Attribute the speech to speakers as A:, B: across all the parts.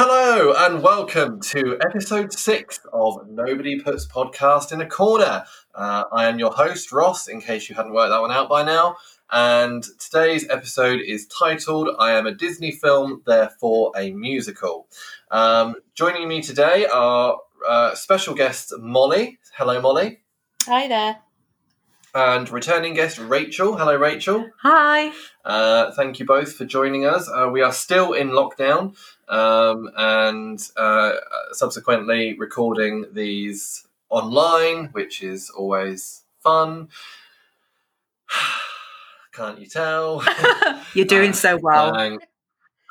A: Hello and welcome to episode six of Nobody Puts Podcast in a Corner. Uh, I am your host, Ross, in case you hadn't worked that one out by now. And today's episode is titled I Am a Disney Film, Therefore a Musical. Um, joining me today are uh, special guest Molly. Hello, Molly.
B: Hi there.
A: And returning guest Rachel. Hello, Rachel.
C: Hi.
A: Uh, thank you both for joining us. Uh, we are still in lockdown um, and uh, subsequently recording these online, which is always fun. Can't you tell?
C: You're doing so well.
A: Thanks.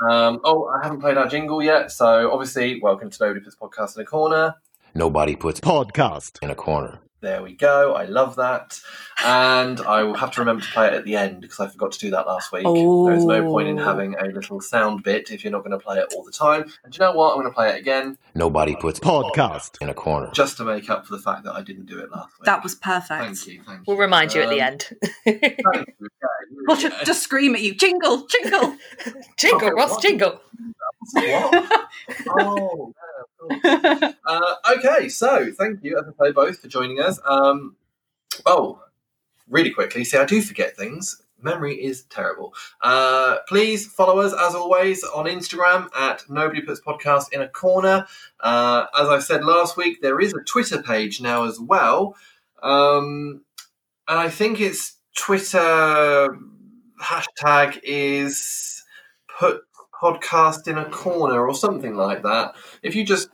A: Um, oh, I haven't played our jingle yet, so obviously, welcome to Nobody Puts Podcast in a Corner.
D: Nobody puts podcast in a corner.
A: There we go. I love that. And I will have to remember to play it at the end because I forgot to do that last week. There's no point in
C: Oh.
A: having a little sound bit if you're not going to play it all the time. And do you know what? I'm going to play it again
D: Nobody puts podcast in a corner.
A: just to make up for the fact that I didn't do it last week.
C: That was perfect.
A: Thank you. Thank you.
B: We'll remind you at the
A: Um,
B: end.
A: thank you. Yeah,
C: We'll just, just scream at you. Jingle, jingle.
B: jingle,
A: Oh,
B: Ross,
A: what?
B: jingle.
A: What? oh, yeah, of. Uh, okay, so thank you, say, both for joining us. Um, oh, really quickly, see, I do forget things. Memory is terrible. Uh, please follow us as always on Instagram at Nobody Puts Podcast in a Corner. Uh, as I said last week, there is a Twitter page now as well, um, and I think it's Twitter hashtag is put podcast in a corner or something like that. If you just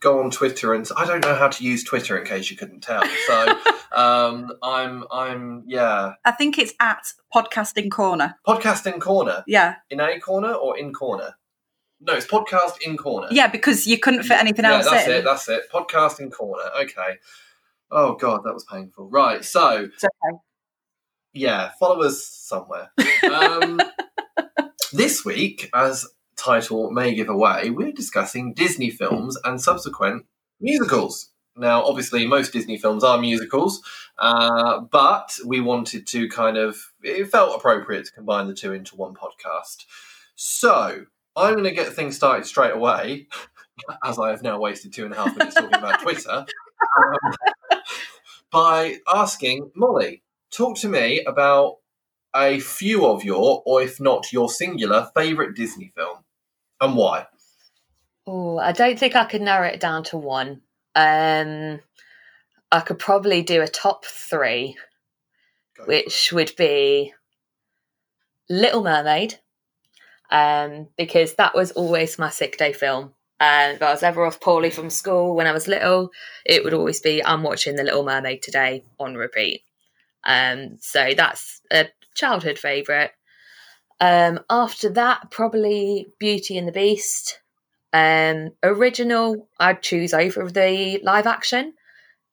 A: go on Twitter and I don't know how to use Twitter in case you couldn't tell. So um, I'm I'm yeah
C: I think it's at Podcasting Corner.
A: Podcasting corner
C: Yeah.
A: in a corner or in corner. No, it's podcast in corner.
C: Yeah, because you couldn't fit anything else
A: yeah,
C: else
A: that's
C: in.
A: it. That's it. Podcast in corner. Okay. Oh god, that was painful. Right. So
C: It's okay.
A: yeah, follow us somewhere. Um, this week, as title may give away, we're discussing Disney films and subsequent musicals. Now, obviously, most Disney films are musicals, uh, but we wanted to kind of, it felt appropriate to combine the two into one podcast. So, I'm going to get things started straight away, as I have now wasted two and a half minutes talking about Twitter, um, by asking Molly, talk to me about a few of your, or if not your singular, favourite Disney film and why.
B: Oh, I don't think I could narrow it down to one. Um, I could probably do a top three,
A: Go
B: which would be Little Mermaid, um, because that was always my sick day film. And if I was ever off poorly from school when I was little, it would always be I'm watching The Little Mermaid today on repeat. Um, so that's a childhood favourite. Um, after that, probably Beauty and the Beast. Um, original, I'd choose over the live action,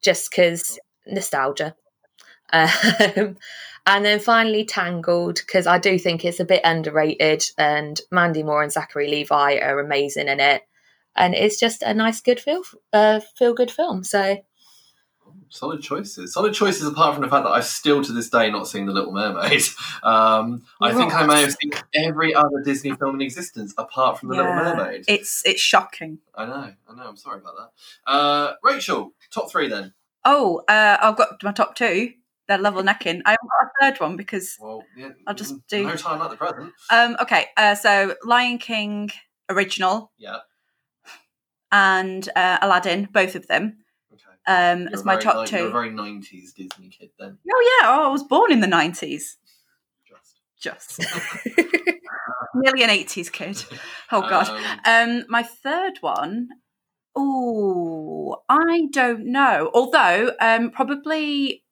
B: just because nostalgia. Um, and then finally Tangled, because I do think it's a bit underrated, and Mandy Moore and Zachary Levi are amazing in it, and it's just a nice, good feel, uh, feel good film. So
A: Solid choices. Solid choices. Apart from the fact that I've still to this day not seen The Little Mermaid. Um, I think I may have seen every other Disney film in existence apart from The Little Mermaid.
C: It's it's shocking.
A: I know. I know. I'm sorry about that. Uh, Rachel, top three then.
C: Oh, uh, I've got my top two. They're level necking. I haven't got a third one because
A: Well, yeah,
C: I'll just
A: mm,
C: do-
A: no time like the present.
C: um okay, uh, so Lion King original
A: Yeah.
C: and uh, Aladdin, both of them.
A: Okay.
C: Um as my
A: very
C: top
A: ni-
C: two.
A: You're a very 90s Disney kid then.
C: Oh yeah, oh, I was born in the nineties.
A: Just.
C: Just nearly an eighties kid. Oh god.
A: Um,
C: Um, my third one, oh, I don't know. Although, um, probably,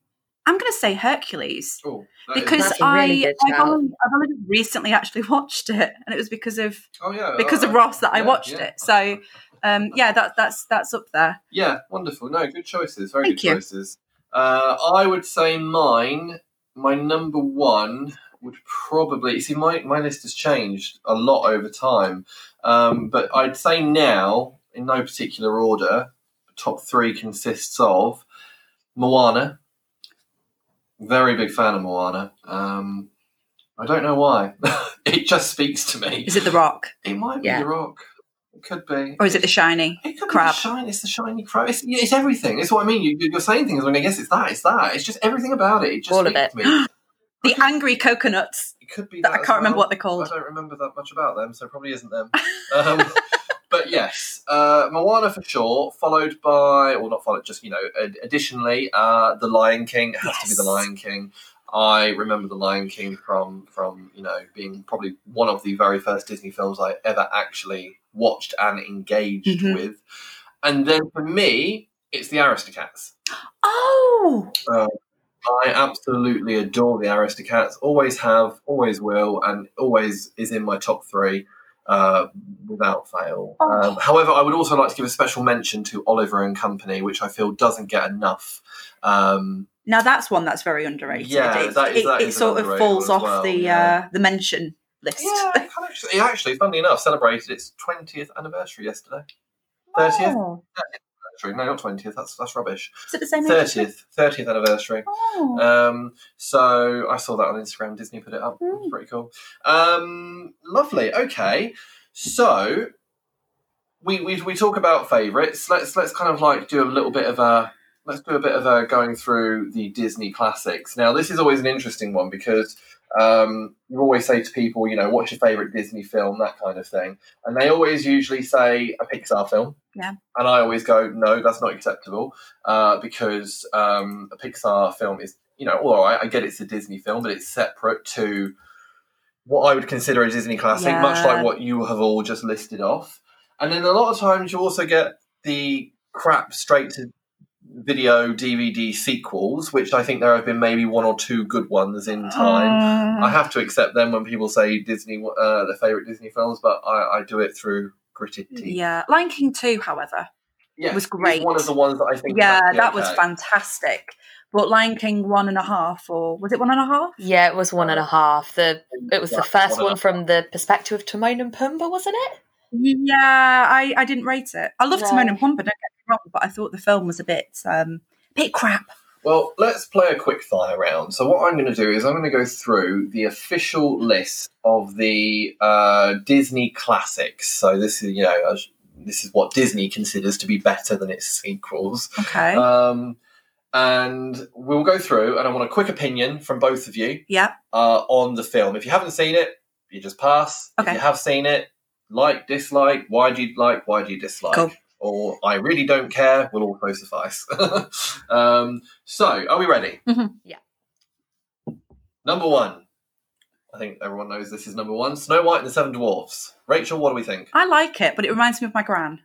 C: I'm going to say Hercules
A: oh,
C: because
B: That's a really
C: I I've only, I've only recently actually watched it, and it was because of
A: oh, yeah.
C: because of
A: uh,
C: Ross that I watched
A: yeah.
C: it. So, um, yeah, that, that's that's up there.
A: Yeah, wonderful. No, good choices. Very
C: Thank
A: good
C: you.
A: choices. Uh, I would say mine, my number one would probably you see my, my list has changed a lot over time. Um, but I'd say now, in no particular order, top three consists of Moana. Very big fan of Moana. Um, I don't know why. it just speaks to me.
C: Is it The Rock?
A: It might be
B: Yeah.
A: The Rock. It could be.
C: Or is it The Shiny?
A: It could
C: crab?
A: be the shine. It's the shiny crab. It's, it's everything. It's what I mean. You, you're saying things. When I guess it's that. It's that. It's just everything about it. It just
B: All of it.
A: me.
C: The angry coconuts.
A: It could be
C: That
A: that.
C: I can't remember what they're called.
A: I don't remember that much about them, so it probably isn't them. Um, but yes, uh, Moana for sure, followed by, or not followed, just you know, additionally, uh, The Lion King it has to be The Lion King. I remember The Lion King from from you know being probably one of the very first Disney films I ever actually watched and engaged
C: Mhm.
A: with, and then for me, it's the Aristocats.
C: Oh,
A: I absolutely adore the Aristocats. Always have, always will, and always is in my top three uh, without fail.
C: Oh.
A: Um, however, I would also like to give a special mention to Oliver and Company, which I feel doesn't get enough. Um,
C: now that's one that's very underrated.
A: Yeah,
C: it,
A: that is- that
C: it sort of falls off
A: well,
C: the
A: yeah.
C: uh, the mention list.
A: yeah, it it actually, funnily enough, celebrated its twentieth anniversary yesterday. Thirtieth?
C: Oh,
A: No, not twentieth. That's that's rubbish.
C: is it the same? age as me?
A: Thirtieth, thirtieth anniversary.
C: Oh.
A: Um, so I saw that on Instagram. Disney put it up.
C: Mm.
A: pretty cool. Um, lovely. Okay, so we, we we talk about favourites. Let's let's kind of like do a little bit of a let's do a bit of a going through the Disney classics. Now this is always an interesting one because um, you always say to people, you know, what's your favourite Disney film, that kind of thing, and they always usually say a Pixar film.
C: Yeah.
A: And I always go, no, that's not acceptable uh, because um, a Pixar film is, you know, all right, I get it's a Disney film, but it's separate to what I would consider a Disney classic, much like what you have all just listed off. And then a lot of times you also get the crap straight to video DVD sequels, which I think there have been maybe one or two good ones in time.
C: Uh,
A: I have to accept them when people say Disney, uh, their favorite Disney films, but I, I do it through gritted teeth.
C: yeah, Lion King two, however,
A: Yes,
C: was
A: it's
C: great.
A: One of the ones that I think.
C: yeah,
A: actually
C: that was
A: okay.
C: fantastic. But Lion King one and a half, or was it one and a half?
B: Yeah, it was one and a half. The it was
A: Yeah,
B: the first
A: one
B: one from the perspective of Timon and Pumbaa, wasn't it?
C: Yeah, I, I didn't rate it. I love
B: No.
C: Timon and Pumbaa, don't get me wrong, but I thought the film was a bit um a bit crap.
A: Well, let's play a quick fire round. So, what I'm going to do is I'm going to go through the official list of the uh, Disney classics. So, this is you know this is what Disney considers to be better than its sequels.
C: Okay.
A: Um, and we'll go through, and I want a quick opinion from both of you
C: yeah.
A: uh, on the film. If you haven't seen it, you just pass.
C: Okay.
A: If you have seen it, like, dislike, why do you like, why do you dislike?
C: Cool.
A: Or I really don't care will also suffice. um, so, are we ready?
C: Mhm.
B: Yeah.
A: Number one. I think everyone knows this is number one. Snow White and the Seven Dwarfs. Rachel, what do we think?
C: I like it, but it reminds me of my gran.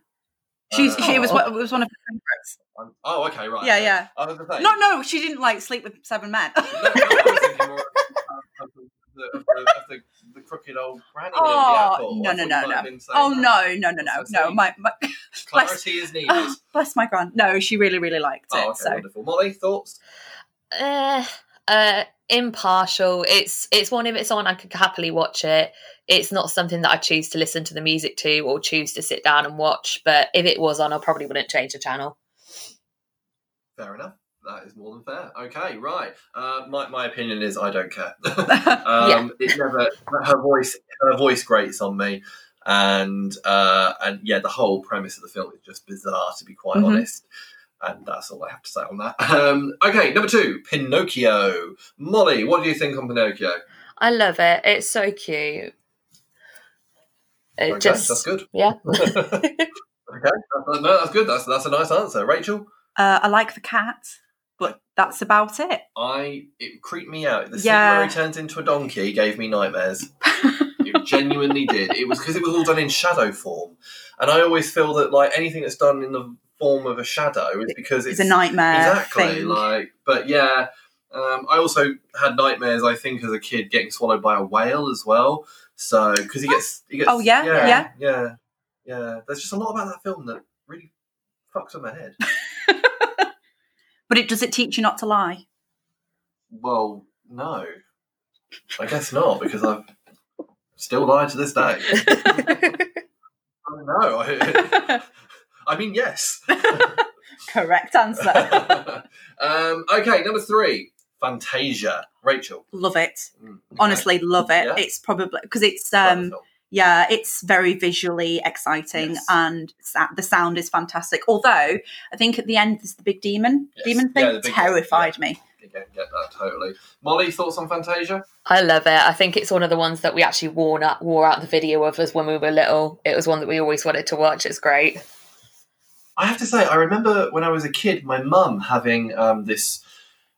C: She's she was
A: Oh.
C: one- was one of her favorites.
A: Oh, okay, right.
C: Yeah, yeah.
A: I was going.
C: No, no, she didn't like sleep with seven men.
A: No, no, I was thinking more of the, of the, of the, the crooked old granny of the
C: Oh,
A: apple.
C: no, no, no, no.
A: have been saying
C: oh
A: that.
C: no, no, no, no, no.
A: so
C: My, my
A: Clarity is needed.
C: oh, bless my gran. No, she really, really liked it.
A: Oh, okay,
C: so
A: wonderful. Molly, thoughts?
B: Uh, uh, impartial. It's it's one if it's on, I could happily watch it. It's not something that I choose to listen to the music to or choose to sit down and watch. But if it was on, I probably wouldn't change the channel.
A: Fair enough. That is more than fair. Okay, right. Uh, my, my opinion is I don't care.
B: Yeah.
A: um, It never her voice her voice grates on me, and uh, and yeah, the whole premise of the film is just bizarre to be quite
C: Mhm.
A: honest. And that's all I have to say on that. Um, okay, number two, Pinocchio. Molly, what do you think on Pinocchio?
B: I love it. It's so cute. It
A: Okay,
B: just
A: that's good.
B: yeah.
A: Okay, that's, no, that's good. That's that's a nice answer, Rachel.
C: uh, I like the cat, but that's about it.
A: I it creeped me out. The scene
C: Yeah.
A: where he turns into a donkey gave me nightmares. It genuinely did. It was because it was all done in shadow form, and I always feel that like anything that's done in the form of a shadow is because it's,
C: It's a nightmare
A: exactly
C: thing.
A: like. But yeah, um, I also had nightmares. I think as a kid getting swallowed by a whale as well. So because he gets he gets
C: Oh, yeah?
A: yeah
C: Yeah.
A: yeah yeah. There's just a lot about that film that really fucks with my head.
C: but it does it teach you not to lie?
A: Well, no. I guess not, because I've still lied to this day. No. I, I mean, yes.
C: Correct answer.
A: um, okay, number three Fantasia. Rachel.
C: love it.
A: Mm, okay.
C: Honestly, love it.
A: Yeah.
C: It's probably because it's um. Yeah, it's very visually exciting
A: Yes.
C: and sa- the sound is fantastic. Although I think at the end there's the big demon
A: Yes.
C: demon thing
A: Yeah, the big one,
C: terrified me.
A: Get, get that totally. Molly, thoughts on Fantasia?
B: I love it. I think it's one of the ones that we actually wore out, wore out the video of us when we were little. It was one that we always wanted to watch. It's great.
A: I have to say, I remember when I was a kid, my mum having um, this.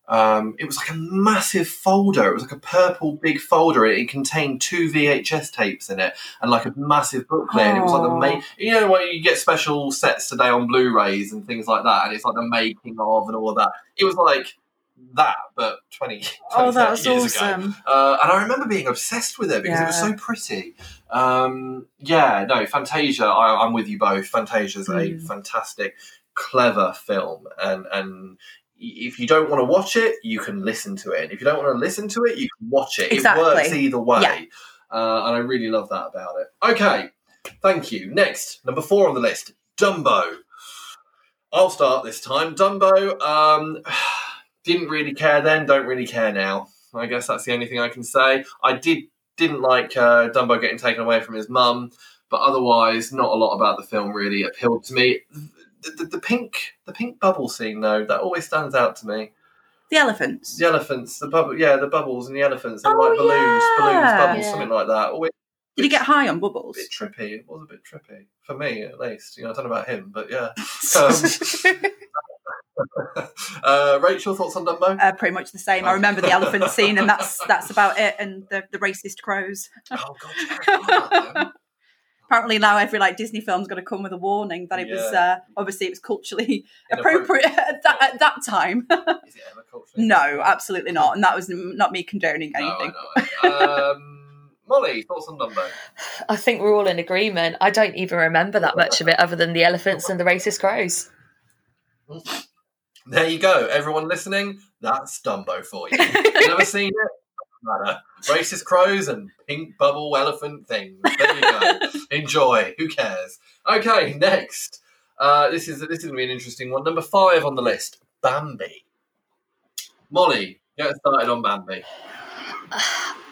A: Um, it was like a massive folder. It was like a purple big folder. It, it contained two VHS tapes in it and like a massive booklet. And it was like the main. You know, when you get special sets today on Blu-rays and things like that, and it's like the making of and all of that. It was like that, but 20, 20
C: Oh, that was
A: years ago.
C: awesome.
A: Uh, and I remember being obsessed with it because it was so pretty. Um, yeah, no, Fantasia. I, I'm with you both. Fantasia's a
C: Mm.
A: fantastic, clever film, and and if you don't want to watch it, you can listen to it. If you don't want to listen to it, you can watch it.
C: Exactly.
A: It works either way,
C: Yeah.
A: uh, and I really love that about it. Okay, thank you. Next, number four on the list, Dumbo. I'll start this time. Dumbo. Um, didn't really care then. Don't really care now. I guess that's the only thing I can say. I did didn't like uh, Dumbo getting taken away from his mum, but otherwise, not a lot about the film really appealed to me. The, the, pink, the pink bubble scene though, that always stands out to me.
C: The elephants.
A: The elephants, the bubble, yeah, the bubbles and the elephants, and
C: Oh,
A: like balloons, balloons, bubbles,
B: Yeah.
A: something like that. Always
C: Did he get high on
A: a
C: bubbles?
A: bit trippy. It was a bit trippy for me, at least. You know, I don't know about him, but yeah. Um, uh, Rachel, thoughts on Dumbo?
C: uh, pretty much the same. I remember the elephant scene, and that's that's about it. And the, the racist crows.
A: oh God,
C: Apparently now every like Disney film's got to come with a warning that it was uh, obviously it was culturally appropriate at that, at that time.
A: Is it ever culturally?
C: no, absolutely not, and that was not me condoning
A: No,
C: anything.
A: I know. Um, Molly, thoughts on Dumbo?
B: I think we're all in agreement. I don't even remember that much of it other than the elephants and the racist crows.
A: There you go. Everyone listening, that's Dumbo for you. you never seen it? Doesn't matter. Racist crows and pink bubble elephant things. There you go. Enjoy. Who cares? Okay, next. Uh, this is this is gonna be an interesting one. Number five on the list, Bambi. Molly, get started on Bambi.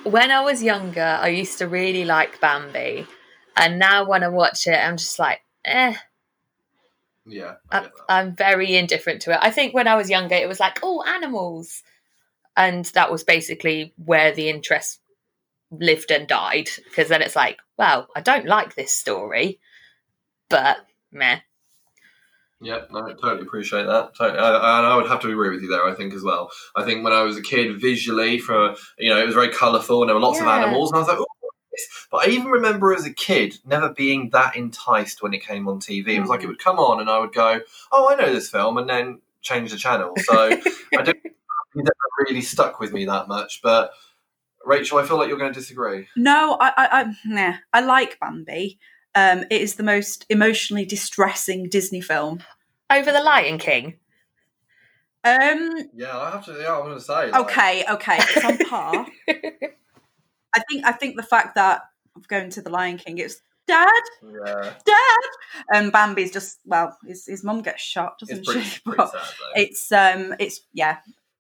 B: When I was younger, I used to really like Bambi. And now when I watch it, I'm just like, eh,
A: Yeah, I
B: I,
A: get that.
B: I'm very indifferent to it. I think when I was younger, it was like, oh, animals. And that was basically where the interest lived and died. Because then it's like, well, I don't like this story, but meh.
A: Yep, no, I totally appreciate that. Totally. I, I, I would have to agree with you there. I think as well. I think when I was a kid, visually, for you know, it was very colourful and there were lots of animals, and I was like, "Ooh. But I even remember as a kid never being that enticed when it came on TV. It was like it mm. would come on, and I would go, "Oh, I know this film," and then change the channel. So I don't. It never really stuck with me that much. But Rachel, I feel like you're going to disagree.
C: No, I, I, I, nah, I like Bambi. Um, it is the most emotionally distressing Disney film.
B: Over the Lion King.
C: Um,
A: Yeah, I have to. Yeah, I'm going to say. like-
C: okay, okay, it's on par. I think I think the fact that of going to the Lion King, it's Dad,
A: Yeah,
C: Dad, and Bambi's just well, his his mum gets shot, doesn't
A: it's pretty,
C: she?
A: pretty sad
C: it's um, it's yeah,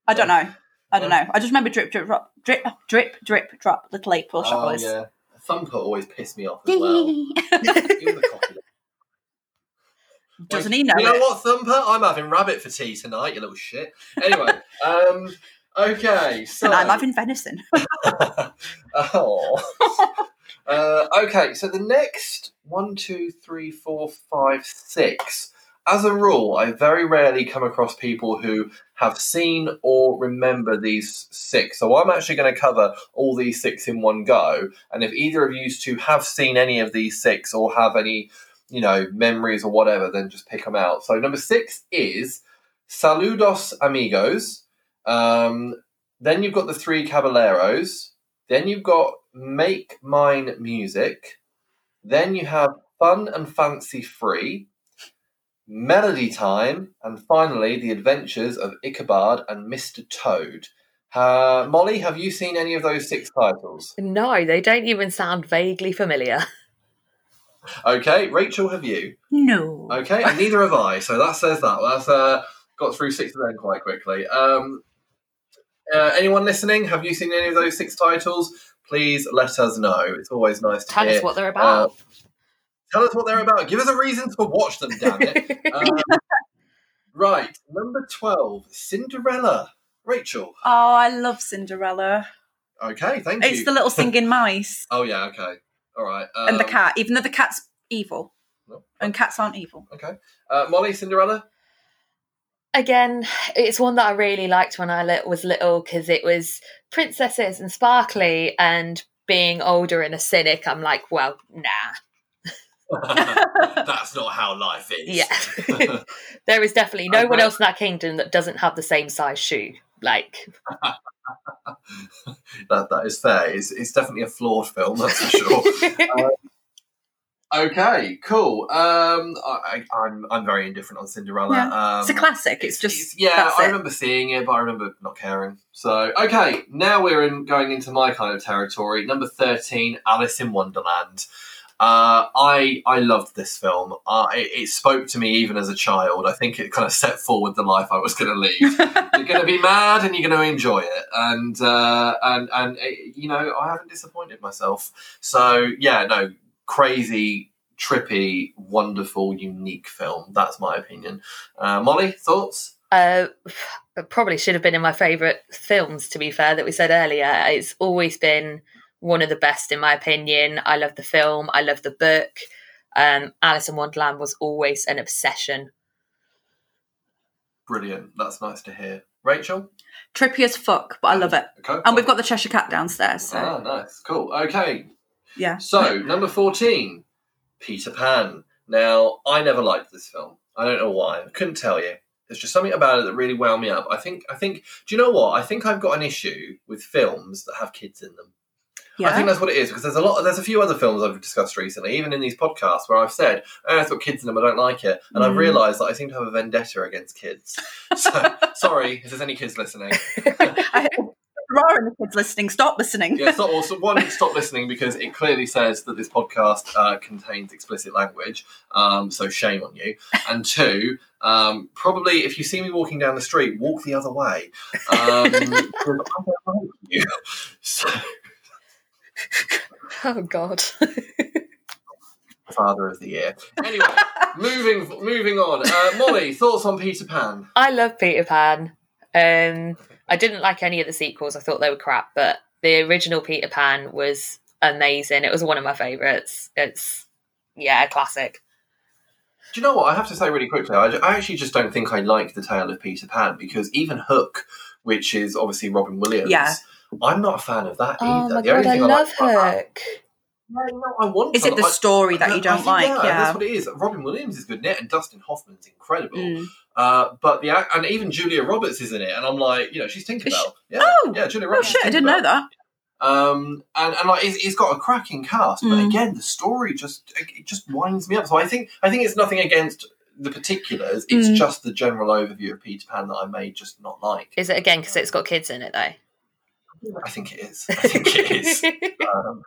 C: I don't know, I don't know. I just remember drip, drip, drop, drip, drip, drip, drop. Little April
A: Oh
C: showers.
A: yeah, Thumper always pissed me off as well. He was a
C: Doesn't he know
A: You know
C: it?
A: what, Thumper? I'm having rabbit for tea tonight, you little shit. Anyway, um, okay, so
C: And I'm having venison.
A: oh. uh, okay, so the next one, two, three, four, five, six. As a rule, I very rarely come across people who have seen or remember these six. So I'm actually going to cover all these six in one go. And if either of you two have seen any of these six or have any, you know, memories or whatever, then just pick them out. So number six is Saludos Amigos. Um, then you've got the Three Caballeros. Then you've got Make Mine Music. Then you have Fun and Fancy Free. Melody Time, and finally, The Adventures of Ichabod and Mr. Toad. Uh, Molly, have you seen any of those six titles?
B: No, they don't even sound vaguely familiar.
A: Okay, Rachel, have you?
C: No.
A: Okay, and neither have I. So that says that. That's uh, got through six of them quite quickly. Um, uh, anyone listening? Have you seen any of those six titles? please let us know. It's always nice to
B: Tell
A: hear.
B: us what they're about.
A: Tell us what they're about. Give us a reason to watch them, damn it. Um, right, number 12, Cinderella. Rachel.
C: Oh, I love Cinderella.
A: Okay, thank you.
C: It's the little singing mice
A: oh, yeah, okay. All right.
C: and the
A: um,
C: cat, even though the cat's evil.
A: no.
C: And cats aren't evil.
A: Okay. Uh, Molly, Cinderella?
B: Again, it's one that I really liked when I li- was little because it was princesses and sparkly and being older and a cynic. I'm like, well, nah.
A: That's not how life is.
B: Yeah. there is definitely no one else in that kingdom that doesn't have the same size shoe. Like,
A: that, that is fair. It's, it's definitely a flawed film, that's for sure. okay, cool. Um, I, I, I'm I'm very indifferent on Cinderella.
C: Yeah.
A: Um,
C: It's a classic. It's just
A: yeah.
C: that's
A: I
C: it.
A: remember seeing it, but I remember not caring. So okay, now we're in going into my kind of territory. Number thirteen, Alice in Wonderland. Uh, I I loved this film. Uh, it, it spoke to me even as a child. I think it kind of set forward the life I was going to lead. you're going to be mad and you're going to enjoy it, and uh, and and uh, you know I haven't disappointed myself. So yeah, no, crazy, trippy, wonderful, unique film. That's my opinion. Uh, Molly, thoughts?
B: uh, probably should have been in my favourite films, to be fair, that we said earlier. It's always been one of the best, in my opinion. I love the film, I love the book. Um, Alice in Wonderland was always an obsession.
A: Brilliant. That's nice to hear. Rachel?
C: trippy as fuck, but I love it.
A: Okay.
C: And we've got the Cheshire Cat downstairs. So
A: Ah, nice. Cool. Okay.
C: yeah.
A: So, number 14, Peter Pan. Now, I never liked this film. I don't know why. I couldn't tell you. There's just something about it that really wound me up. I think, I think, do you know what? I think I've got an issue with films that have kids in them.
C: Yeah.
A: I think that's what it is because there's a lot. There's a few other films I've discussed recently, even in these podcasts, where I've said, "Oh, it's got kids in them. I don't like it," and I've
C: Mm.
A: realised that I seem to have a vendetta against kids. So, sorry if there's any kids listening.
C: I, there are any kids listening. Stop listening.
A: Yeah, so also one, stop listening because it clearly says that this podcast uh, contains explicit language. Um, so shame on you. And two, um, probably if you see me walking down the street, walk the other way. Um, 'cause I don't like you. So,
B: Oh, God.
A: father of the year. Anyway, moving moving on. Uh, Molly, thoughts on Peter Pan?
B: I love Peter Pan. Um, I didn't like any of the sequels. I thought they were crap, but the original Peter Pan was amazing. It was one of my favourites. It's yeah, a classic.
A: Do you know what? I have to say really quickly, I, I actually just don't think I like the tale of Peter Pan because even Hook, which is obviously Robin Williams,
C: Yeah.
A: I'm not a fan of that
B: Oh
A: either.
B: my
A: The only
B: god, I
A: thing
B: love
A: like
B: Hook.
A: No, no, I want
C: Is
A: to.
C: it the
A: I-
C: story that
A: I-
C: you don't
A: think,
C: like?
A: Yeah,
C: Yeah.
A: that's what it is. Robin Williams is good in it, and Dustin Hoffman's incredible.
C: Mm.
A: Uh, but the and even Julia Roberts is in it, and I'm like, you know, she's
C: Is
A: Tinkerbell.
C: she-
A: Yeah,
C: Oh!
A: yeah, Julia
C: Oh
A: Roberts. is
C: shit! I didn't know that.
A: Um, and and like, it's, it's got a cracking cast, but
C: Mm.
A: again, the story just it just winds me up. So I think I think it's nothing against the particulars. It's
C: Mm.
A: just the general overview of Peter Pan that I may just not like.
B: Is it again because it's got kids in it though?
A: I think it is. I think it is. Um,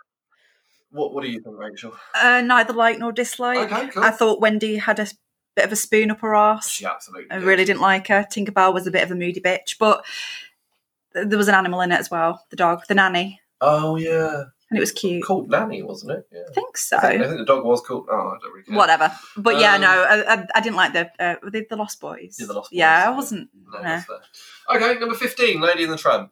A: what What do you think, Rachel?
C: Uh, neither like nor dislike.
A: Okay, cool.
C: I thought Wendy had a bit of a spoon up her arse.
A: She absolutely.
C: I
A: did.
C: really didn't like her. Tinkerbell was a bit of a moody bitch, but there was an animal in it as well. The dog, the nanny,
A: Oh yeah,
C: and it was cute.
A: called Nanny, wasn't it? Yeah.
C: I think so.
A: I think, I think the dog was called. Oh, I don't really care.
C: Whatever. But yeah,
A: Um,
C: no, I, I, I didn't like the uh, they the Lost Boys.
A: Yeah, the Lost
C: Yeah, I wasn't.
A: No, fair. Okay, number fifteen, Lady and the Tramp.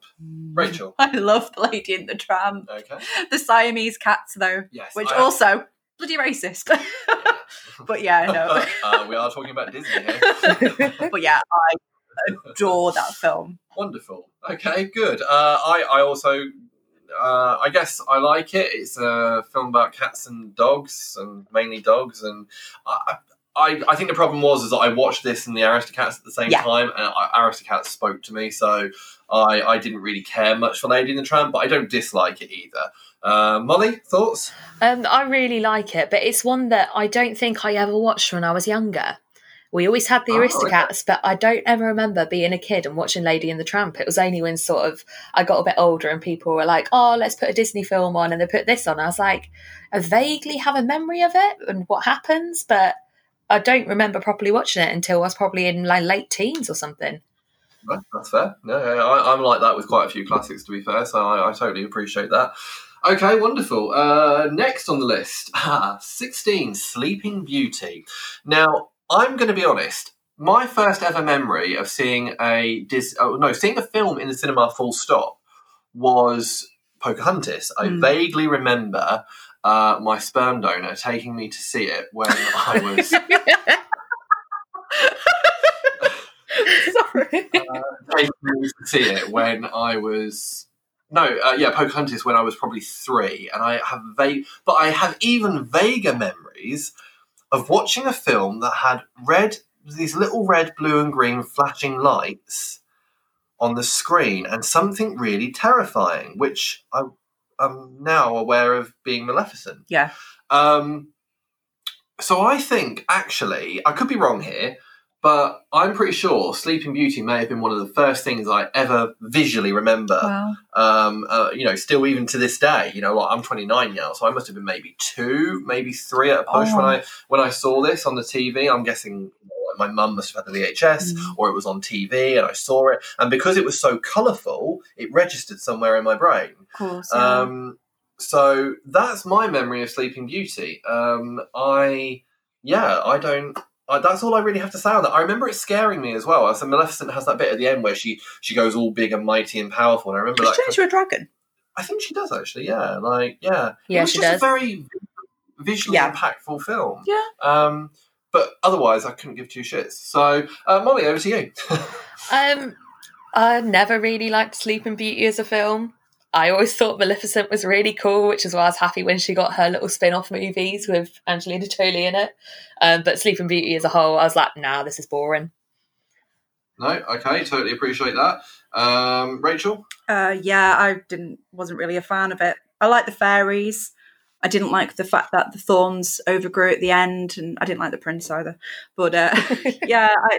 A: Rachel.
C: I love the Lady in the Tramp.
A: Okay.
C: The Siamese cats, though,
A: Yes.
C: which also bloody racist. but yeah, no.
A: uh, we are talking about Disney here.
C: but yeah, I adore that film.
A: Wonderful. Okay, good. Uh, I I also. Uh, I guess I like it. It's a film about cats and dogs, and mainly dogs. And I, I, I think the problem was is that I watched this and the Aristocats at the same
C: Yeah.
A: time, and I, Aristocats spoke to me, so I, I didn't really care much for Lady in the Tramp, but I don't dislike it either. Uh, Molly, thoughts?
B: Um, I really like it, but it's one that I don't think I ever watched when I was younger. We always had the
A: Oh,
B: Aristocats, but I don't ever remember being a kid and watching Lady and the Tramp. It was only when sort of I got a bit older and people were like, "Oh, let's put a Disney film on," and they put this on. I was like, I vaguely have a memory of it and what happens, but I don't remember properly watching it until I was probably in like late teens or something.
A: That's fair. No, I, I'm like that with quite a few classics, to be fair. So I, I totally appreciate that. Okay, wonderful. Uh, next on the list, ah, 16, Sleeping Beauty. Now, I'm going to be honest. My first ever memory of seeing a Dis- oh, no, seeing a film in the cinema full stop was Pocahontas. I
C: Hmm.
A: vaguely remember uh, my sperm donor taking me to see it when I was
B: Sorry.
A: taking me to see it when I was no, uh, yeah, Pocahontas when I was probably three, and I have vague, but I have even vaguer memories of watching a film that had red, these little red, blue, and green flashing lights on the screen, and something really terrifying, which I am now aware of being Maleficent.
C: Yeah.
A: Um, so I think actually, I could be wrong here, but I'm pretty sure Sleeping Beauty may have been one of the first things I ever visually remember.
C: Wow.
A: Um, uh, you know, still even to this day, you know, like I'm 29 now, so I must have been maybe two, maybe three at a push when
C: Oh.
A: I when I saw this on the TV. I'm guessing my mum must have had the VHS
C: Mm.
A: or it was on TV and I saw it, and because it was so colourful, it registered somewhere in my brain.
C: Of course. yeah.
A: Um, so that's my memory of Sleeping Beauty. Um, I, yeah, I don't. I, that's all I really have to say on that. I remember it scaring me as well. So Maleficent has that bit at the end where she she goes all big and mighty and powerful, and I remember
C: Does
A: that.
C: she turn into a dragon?
A: I think she does actually. Yeah, like yeah,
B: Yeah,
A: it was
B: she
A: just
B: does.
A: a very visually
C: Yeah.
A: impactful film.
C: Yeah.
A: Um, but otherwise, I couldn't give two shits. So uh, Molly, over to you.
B: Um, I never really liked Sleeping Beauty as a film. I always thought Maleficent was really cool, which is why I was happy when she got her little spin-off movies with Angelina Jolie in it. Um, but Sleeping Beauty as a whole, I was like, nah, this is boring.
A: no, okay, totally appreciate that. Um, Rachel.
C: Uh, yeah, I didn't. Wasn't really a fan of it. I like the fairies. I didn't like the fact that the thorns overgrew at the end, and I didn't like the prince either. But uh, yeah, I, I,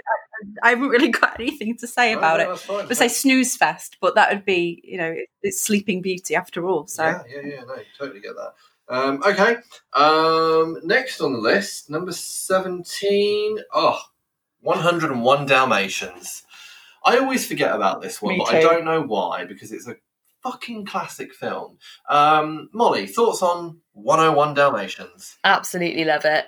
C: I haven't really got anything to say
A: No,
C: about
A: no,
C: it.
A: that's fine.
C: I say snooze fest, but that would be, you know, it's Sleeping Beauty after all. So
A: Yeah, yeah, yeah, no, totally get that. Um, okay, um, next on the list, number 17. Oh, 101 Dalmatians. I always forget about this one,
C: Me
A: but I don't know why, because it's a fucking classic film. Um, Molly, thoughts on 101 Dalmatians?
B: Absolutely love it.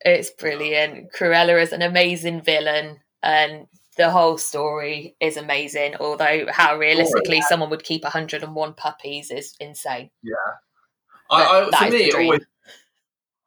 B: It's brilliant. Cruella is an amazing villain, and the whole story is amazing. Although, how realistically someone would keep 101 puppies is insane.
A: I, I, for me, it always.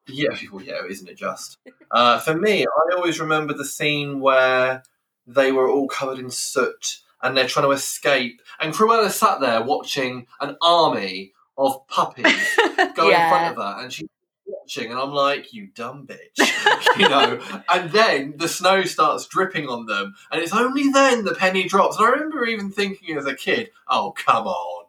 A: Yeah, well, yeah, isn't it just? Uh, for me, I always remember the scene where they were all covered in soot and they're trying to escape, and Cruella sat there watching an army of puppies go in front of her, and she's watching, and I'm like, "You dumb bitch," you know. And then the snow starts dripping on them, and it's only then the penny drops. And I remember even thinking as a kid, "Oh, come on."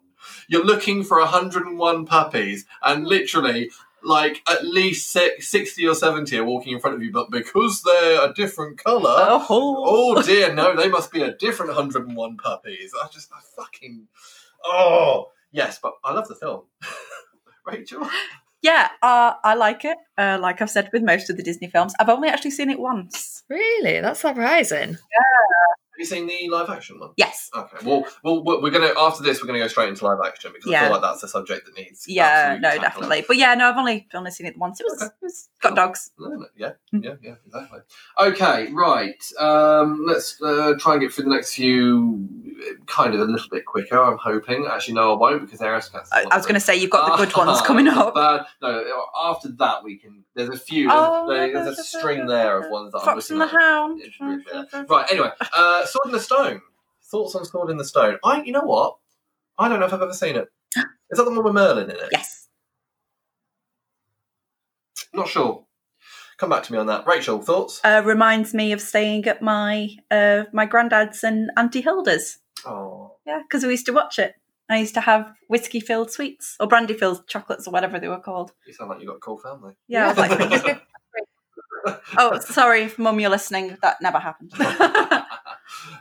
A: You're looking for 101 puppies, and literally, like, at least si- 60 or 70 are walking in front of you, but because they're a different colour,
C: oh,
A: oh dear, no, they must be a different 101 puppies. I just, I fucking, oh, yes, but I love the film. Rachel?
C: yeah, uh, I like it. Uh, like I've said with most of the Disney films, I've only actually seen it once.
B: Really? That's surprising.
A: Have you seen the live action one?
C: Yes.
A: Okay, well, well, we're gonna after this, we're gonna go straight into live action because I feel like that's a subject that needs.
C: Yeah, no,
A: tackling.
C: definitely. But yeah, no, I've only only seen it once. It was,
A: Okay.
C: it was got dogs.
A: No, no, yeah,
C: Mm.
A: yeah, yeah, exactly. Okay, right. Um, let's uh, try and get through the next few, kind of a little bit quicker. I'm hoping. Actually, no, I won't because Aerosmith.
C: I, I was going to say you've got the good ones coming up.
A: But no, after that we can. There's a few.
C: Oh,
A: there's, there's a string there of ones that I'm
C: Fox
A: looking
C: and the
A: at.
C: Hound.
A: Really. Right. Anyway, uh, Sword in the Stone. Thoughts on Sword in the Stone? I. You know what? I don't know if I've ever seen it. Is that the one with Merlin in it?
C: Yes.
A: Not sure. Come back to me on that. Rachel, thoughts?
C: Uh, reminds me of staying at my uh, my granddad's and Auntie Hilda's.
A: Oh.
C: Yeah, because we used to watch it. I used to have whiskey filled sweets or brandy filled chocolates or whatever they were called.
A: You sound like you got a cool family.
C: Yeah, I was like, oh, sorry if mum you're listening. That never happened.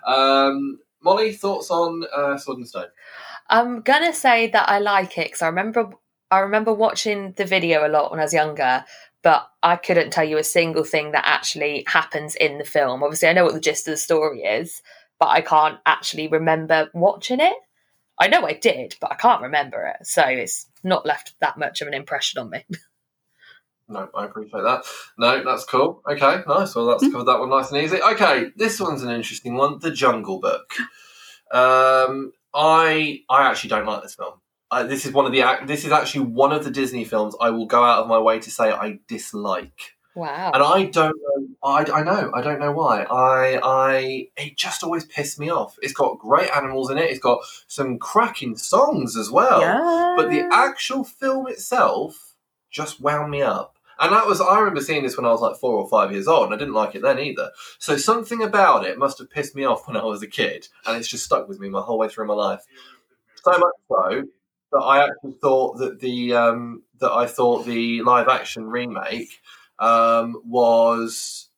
A: um, Molly, thoughts on uh, Sword and Stone?
B: I'm gonna say that I like it because I remember I remember watching the video a lot when I was younger, but I couldn't tell you a single thing that actually happens in the film. Obviously, I know what the gist of the story is, but I can't actually remember watching it. I know I did, but I can't remember it, so it's not left that much of an impression on me.
A: No, I appreciate that. No, that's cool. Okay, nice. Well, that's covered that one nice and easy. Okay, this one's an interesting one. The Jungle Book. Um, I I actually don't like this film. I, this is one of the this is actually one of the Disney films I will go out of my way to say I dislike.
B: Wow.
A: And I don't know. I, I know. I don't know why. I I it just always pissed me off. It's got great animals in it. It's got some cracking songs as well.
C: yeah.
A: But the actual film itself just wound me up. And that was, I remember seeing this when I was like four or five years old, and I didn't like it then either. So something about it must have pissed me off when I was a kid, and it's just stuck with me my whole way through my life. So much so that I actually thought that the um, that I thought the live action remake um, was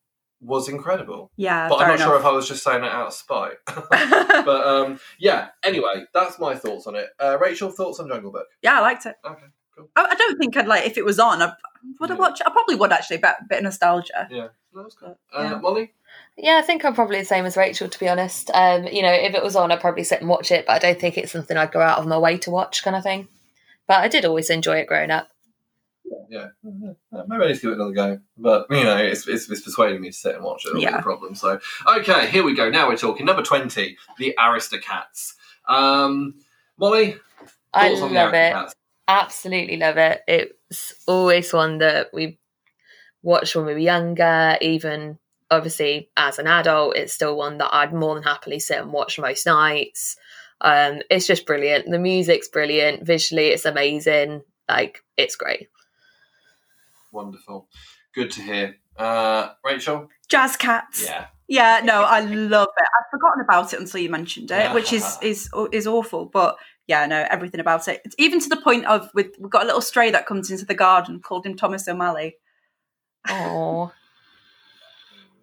A: was incredible.
C: yeah,
A: But I'm not sure if. I was just saying that out of spite. but um, yeah, anyway, that's my thoughts on it. Uh, Rachel, thoughts on Jungle Book?
C: yeah, I liked it.
A: Okay, cool.
C: I, I don't think I'd like if it was on. I would have
A: Yeah.
C: watched. I probably would actually. A bit, bit of nostalgia.
A: Yeah, that was good.
C: Yeah.
A: Uh, Molly?
B: Yeah, I think I'm probably the same as Rachel, to be honest. Um, you know, if it was on, I'd probably sit and watch it, but I don't think it's something I'd go out of my way to watch, kind of thing. But I did always enjoy it growing up.
A: Yeah, Uh, maybe I need to give it another go. But, you know, it's, it's, it's persuading me to sit and watch it.
C: Yeah.
A: the problem. So, okay, here we go. Now we're talking. Number 20, The Aristocats. Um, Molly,
B: I
A: thoughts on The
B: love it.
A: Aristocats?
B: Absolutely love it. It's always one that we watched when we were younger, even obviously as an adult, it's still one that I'd more than happily sit and watch most nights. Um, it's just brilliant. The music's brilliant. Visually, it's amazing. Like, it's great.
A: Wonderful. Good to hear. Uh, Rachel?
C: Jazz Cats.
A: Yeah.
C: Yeah, no, I love it. I'd forgotten about it until you mentioned it, which is is is awful. But yeah, no, everything about it. It's even to the point of with, we've got a little stray that comes into the garden called him Thomas O'Malley.
B: Oh,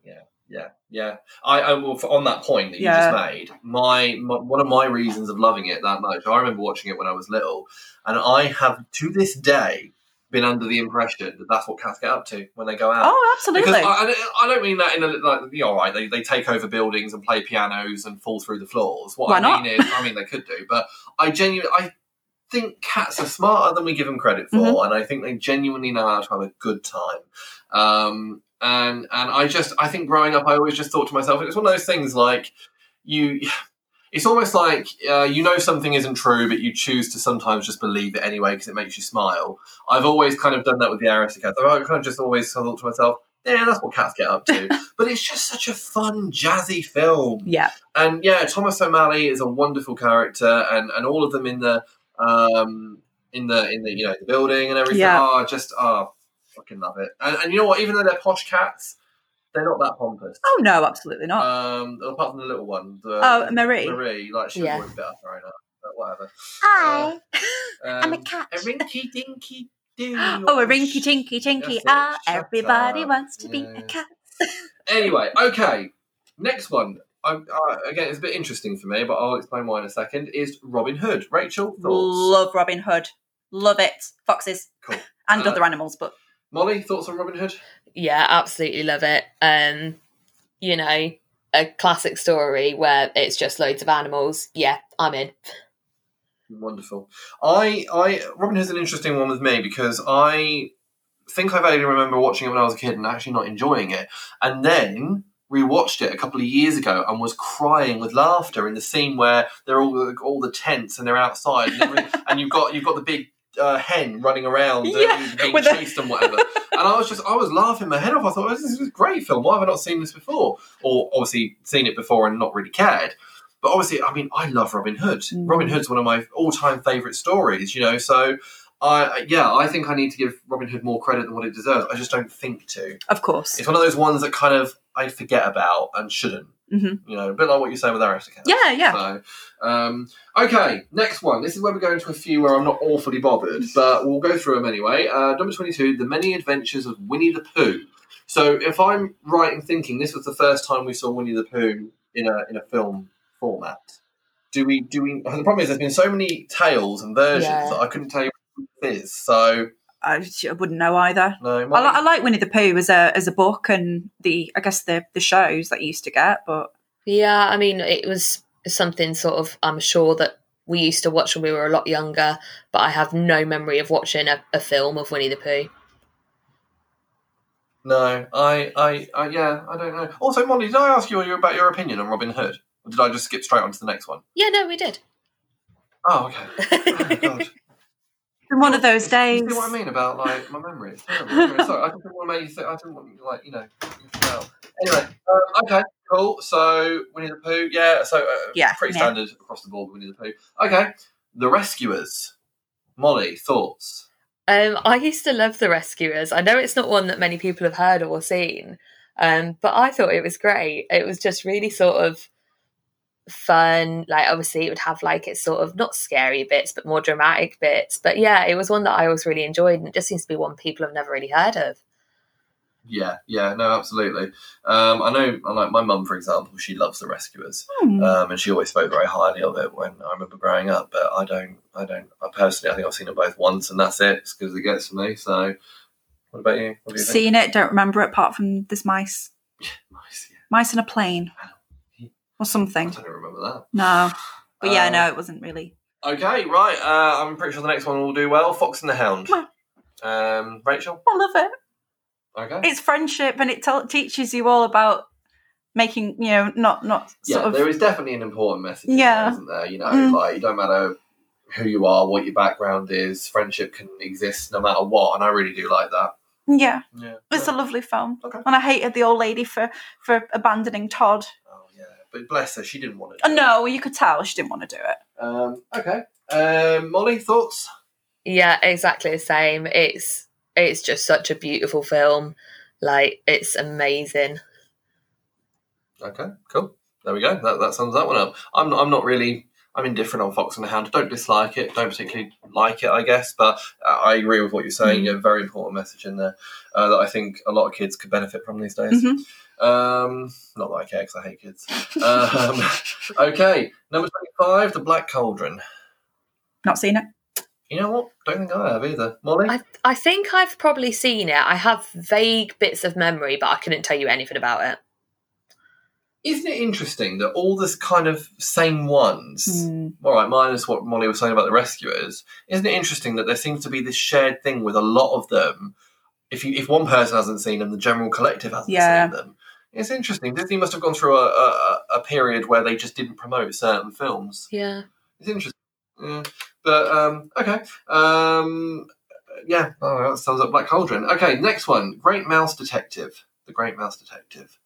A: Yeah, yeah, yeah. I, I well, for- on that point that you
C: Yeah.
A: just made, my, my one of my reasons of loving it that much. I remember watching it when I was little, and I have to this day been under the impression that that's what cats get up to when they go out.
C: Oh, absolutely.
A: Because I, I don't- mean that in a like, you know, all right, they, they take over buildings and play pianos and fall through the floors. What
C: Why
A: I
C: not?
A: mean is, I mean they could do, but I genuinely, I think cats are smarter than we give them credit for,
C: Mhm.
A: and I think they genuinely know how to have a good time. Um, and and I just, I think growing up, I always just thought to myself, it was one of those things like you. It's almost like uh, you know something isn't true, but you choose to sometimes just believe it anyway because it makes you smile. I've always kind of done that with the Aristocats. I've kind of just always thought to myself, yeah, that's what cats get up to. but it's just such a fun, jazzy film.
C: yeah,
A: And yeah, Thomas O'Malley is a wonderful character, and, and all of them in the um in the in the you know the building and everything.
C: Yeah.
A: Oh, just oh, fucking love it. And, and you know what? Even though they're posh cats, they're not that pompous.
C: Oh no, absolutely not.
A: Um, apart from the little one, the,
C: oh, Marie.
A: Marie, like she's
B: Yeah.
A: always a bit up her own, but whatever.
C: Hi,
A: Um,
C: I'm a cat.
A: A rinky dinky do.
C: Oh, a rinky tinky tinky. Ah,
A: Shut
C: everybody
A: up.
C: wants to be a cat.
A: Anyway, okay. Next one. I, uh, again, it's a bit interesting for me, but I'll explain why in a second. Is Robin Hood? Rachel, thoughts?
C: Love Robin Hood. Love it. Foxes
A: Cool.
C: and
A: Uh,
C: other animals, but
A: Molly, thoughts on Robin Hood?
B: Yeah, absolutely love it. Um, you know, a classic story where it's just loads of animals. Yeah, I'm in.
A: Wonderful. I, I, Robin Hood's an interesting one with me because I think I vaguely remember watching it when I was a kid and actually not enjoying it, and then rewatched it a couple of years ago and was crying with laughter in the scene where they're all all the tents and they're outside and, and you've got you've got the big uh, hen running around uh,
C: Yeah,
A: being
C: a-
A: chased and whatever. And I was just I was laughing my head off. I thought this is a great film. Why have I not seen this before? Or obviously seen it before and not really cared. But obviously, I mean, I love Robin Hood.
C: Mm.
A: Robin Hood's one of my all-time favourite stories. You know, so I yeah, I think I need to give Robin Hood more credit than what it deserves. I just don't think to.
C: of course.
A: It's one of those ones that kind of I forget about and shouldn't.
C: Mhm.
A: You know, a bit like what you say with Aristocats.
C: Yeah, yeah.
A: So, um, okay, next one. This is where we go into a few where I'm not awfully bothered, but we'll go through them anyway. Uh, number 22, The Many Adventures of Winnie the Pooh. So, if I'm right in thinking this was the first time we saw Winnie the Pooh in a in a film format, do we? Do we? The problem is there's been so many tales and versions
B: Yeah.
A: that I couldn't tell you what it is. So,
C: I, I wouldn't know either.
A: no,
C: I, li- I like Winnie the Pooh as a as a book and the I guess the the shows that you used to get, but
B: Yeah, I mean, it was something sort of, I'm sure that we used to watch when we were a lot younger, but I have no memory of watching a, a film of Winnie the Pooh.
A: No, I, I, I, yeah, I don't know. Also, Molly, did I ask you about your opinion on Robin Hood? Or did I just skip straight on to the next one?
B: Yeah, no, we did.
A: Oh, okay. Oh, God.
C: It's been one of those days.
A: You see what I mean about like my memory? It's terrible. Anyway, sorry, I didn't want to make you think. I didn't want you like you know. No. Anyway, um, okay, cool. So Winnie the Pooh, yeah. So uh,
C: Yeah,
A: pretty
C: yeah.
A: standard across the board. Winnie the Pooh. Okay, the Rescuers. Molly, thoughts?
B: Um, I used to love The Rescuers. I know it's not one that many people have heard or seen, um, but I thought it was great. It was just really sort of fun. Like, obviously, it would have like its sort of not scary bits, but more dramatic bits. But yeah, it was one that I always really enjoyed, and it just seems to be one people have never really heard of.
A: Yeah, yeah, no, absolutely. Um, I know, like my mum, for example, she loves the Rescuers,
C: Hmm.
A: um, and she always spoke very highly of it when I remember growing up. But I don't, I don't. I personally, I think I've seen it both once, and that's it. It's because it gets to me. So, what about you? What do you think?
C: Seen it, don't remember it apart from this mice.
A: Nice. Yeah.
C: Mice in a plane. Or something.
A: I don't remember that.
C: No. But yeah,
A: Uh,
C: no, it wasn't really.
A: Okay, right. Uh, I'm pretty sure the next one will do well. Fox and the Hound. Um, Rachel.
C: I love it.
A: Okay.
C: It's friendship and it tell teaches you all about making, you know, not not sort
A: yeah,
C: of
A: there is definitely an important message.
C: Yeah.
A: Yeah, isn't there? You know,
C: Mm.
A: like it don't matter who you are, what your background is. Friendship can exist no matter what, and I really do like that.
C: yeah.
A: Yeah.
C: It's
A: yeah.
C: a lovely film.
A: Okay.
C: And I hated the old lady for for abandoning Todd.
A: Oh yeah, but bless her, she didn't want to.
C: Uh,
A: do
C: no, you could tell she didn't want to do it.
A: it. Um. Okay. Um. Molly, thoughts?
B: Yeah, exactly the same. It's it's just such a beautiful film. Like it's amazing.
A: Okay. Cool. There we go. That that sums that one up. I'm not. I'm not really. I'm indifferent on Fox and the Hound. Don't dislike it. Don't particularly like it, I guess. But uh, I agree with what you're saying.
C: Mm.
A: A very important message in there uh, that I think a lot of kids could benefit from these days.
C: Mhm.
A: Um, not that I care because I hate kids. Um, okay, number twenty-five, the Black Cauldron.
C: Not seen it.
A: You know what? Don't think I have either. Molly.
B: I I think I've probably seen it. I have vague bits of memory, but I couldn't tell you anything about it.
A: Isn't it interesting that all this kind of same ones,
C: Hmm.
A: all right, minus what Molly was saying about the rescuers, isn't it interesting that there seems to be this shared thing with a lot of them? If you, if one person hasn't seen them, the general collective hasn't
C: Yeah.
A: seen them. It's interesting. Disney must have gone through a, a, a period where they just didn't promote certain films.
B: Yeah.
A: It's interesting. Yeah. But um, okay. Um, yeah, oh, that sums up Black Cauldron. Okay, next one Great Mouse Detective. The Great Mouse Detective.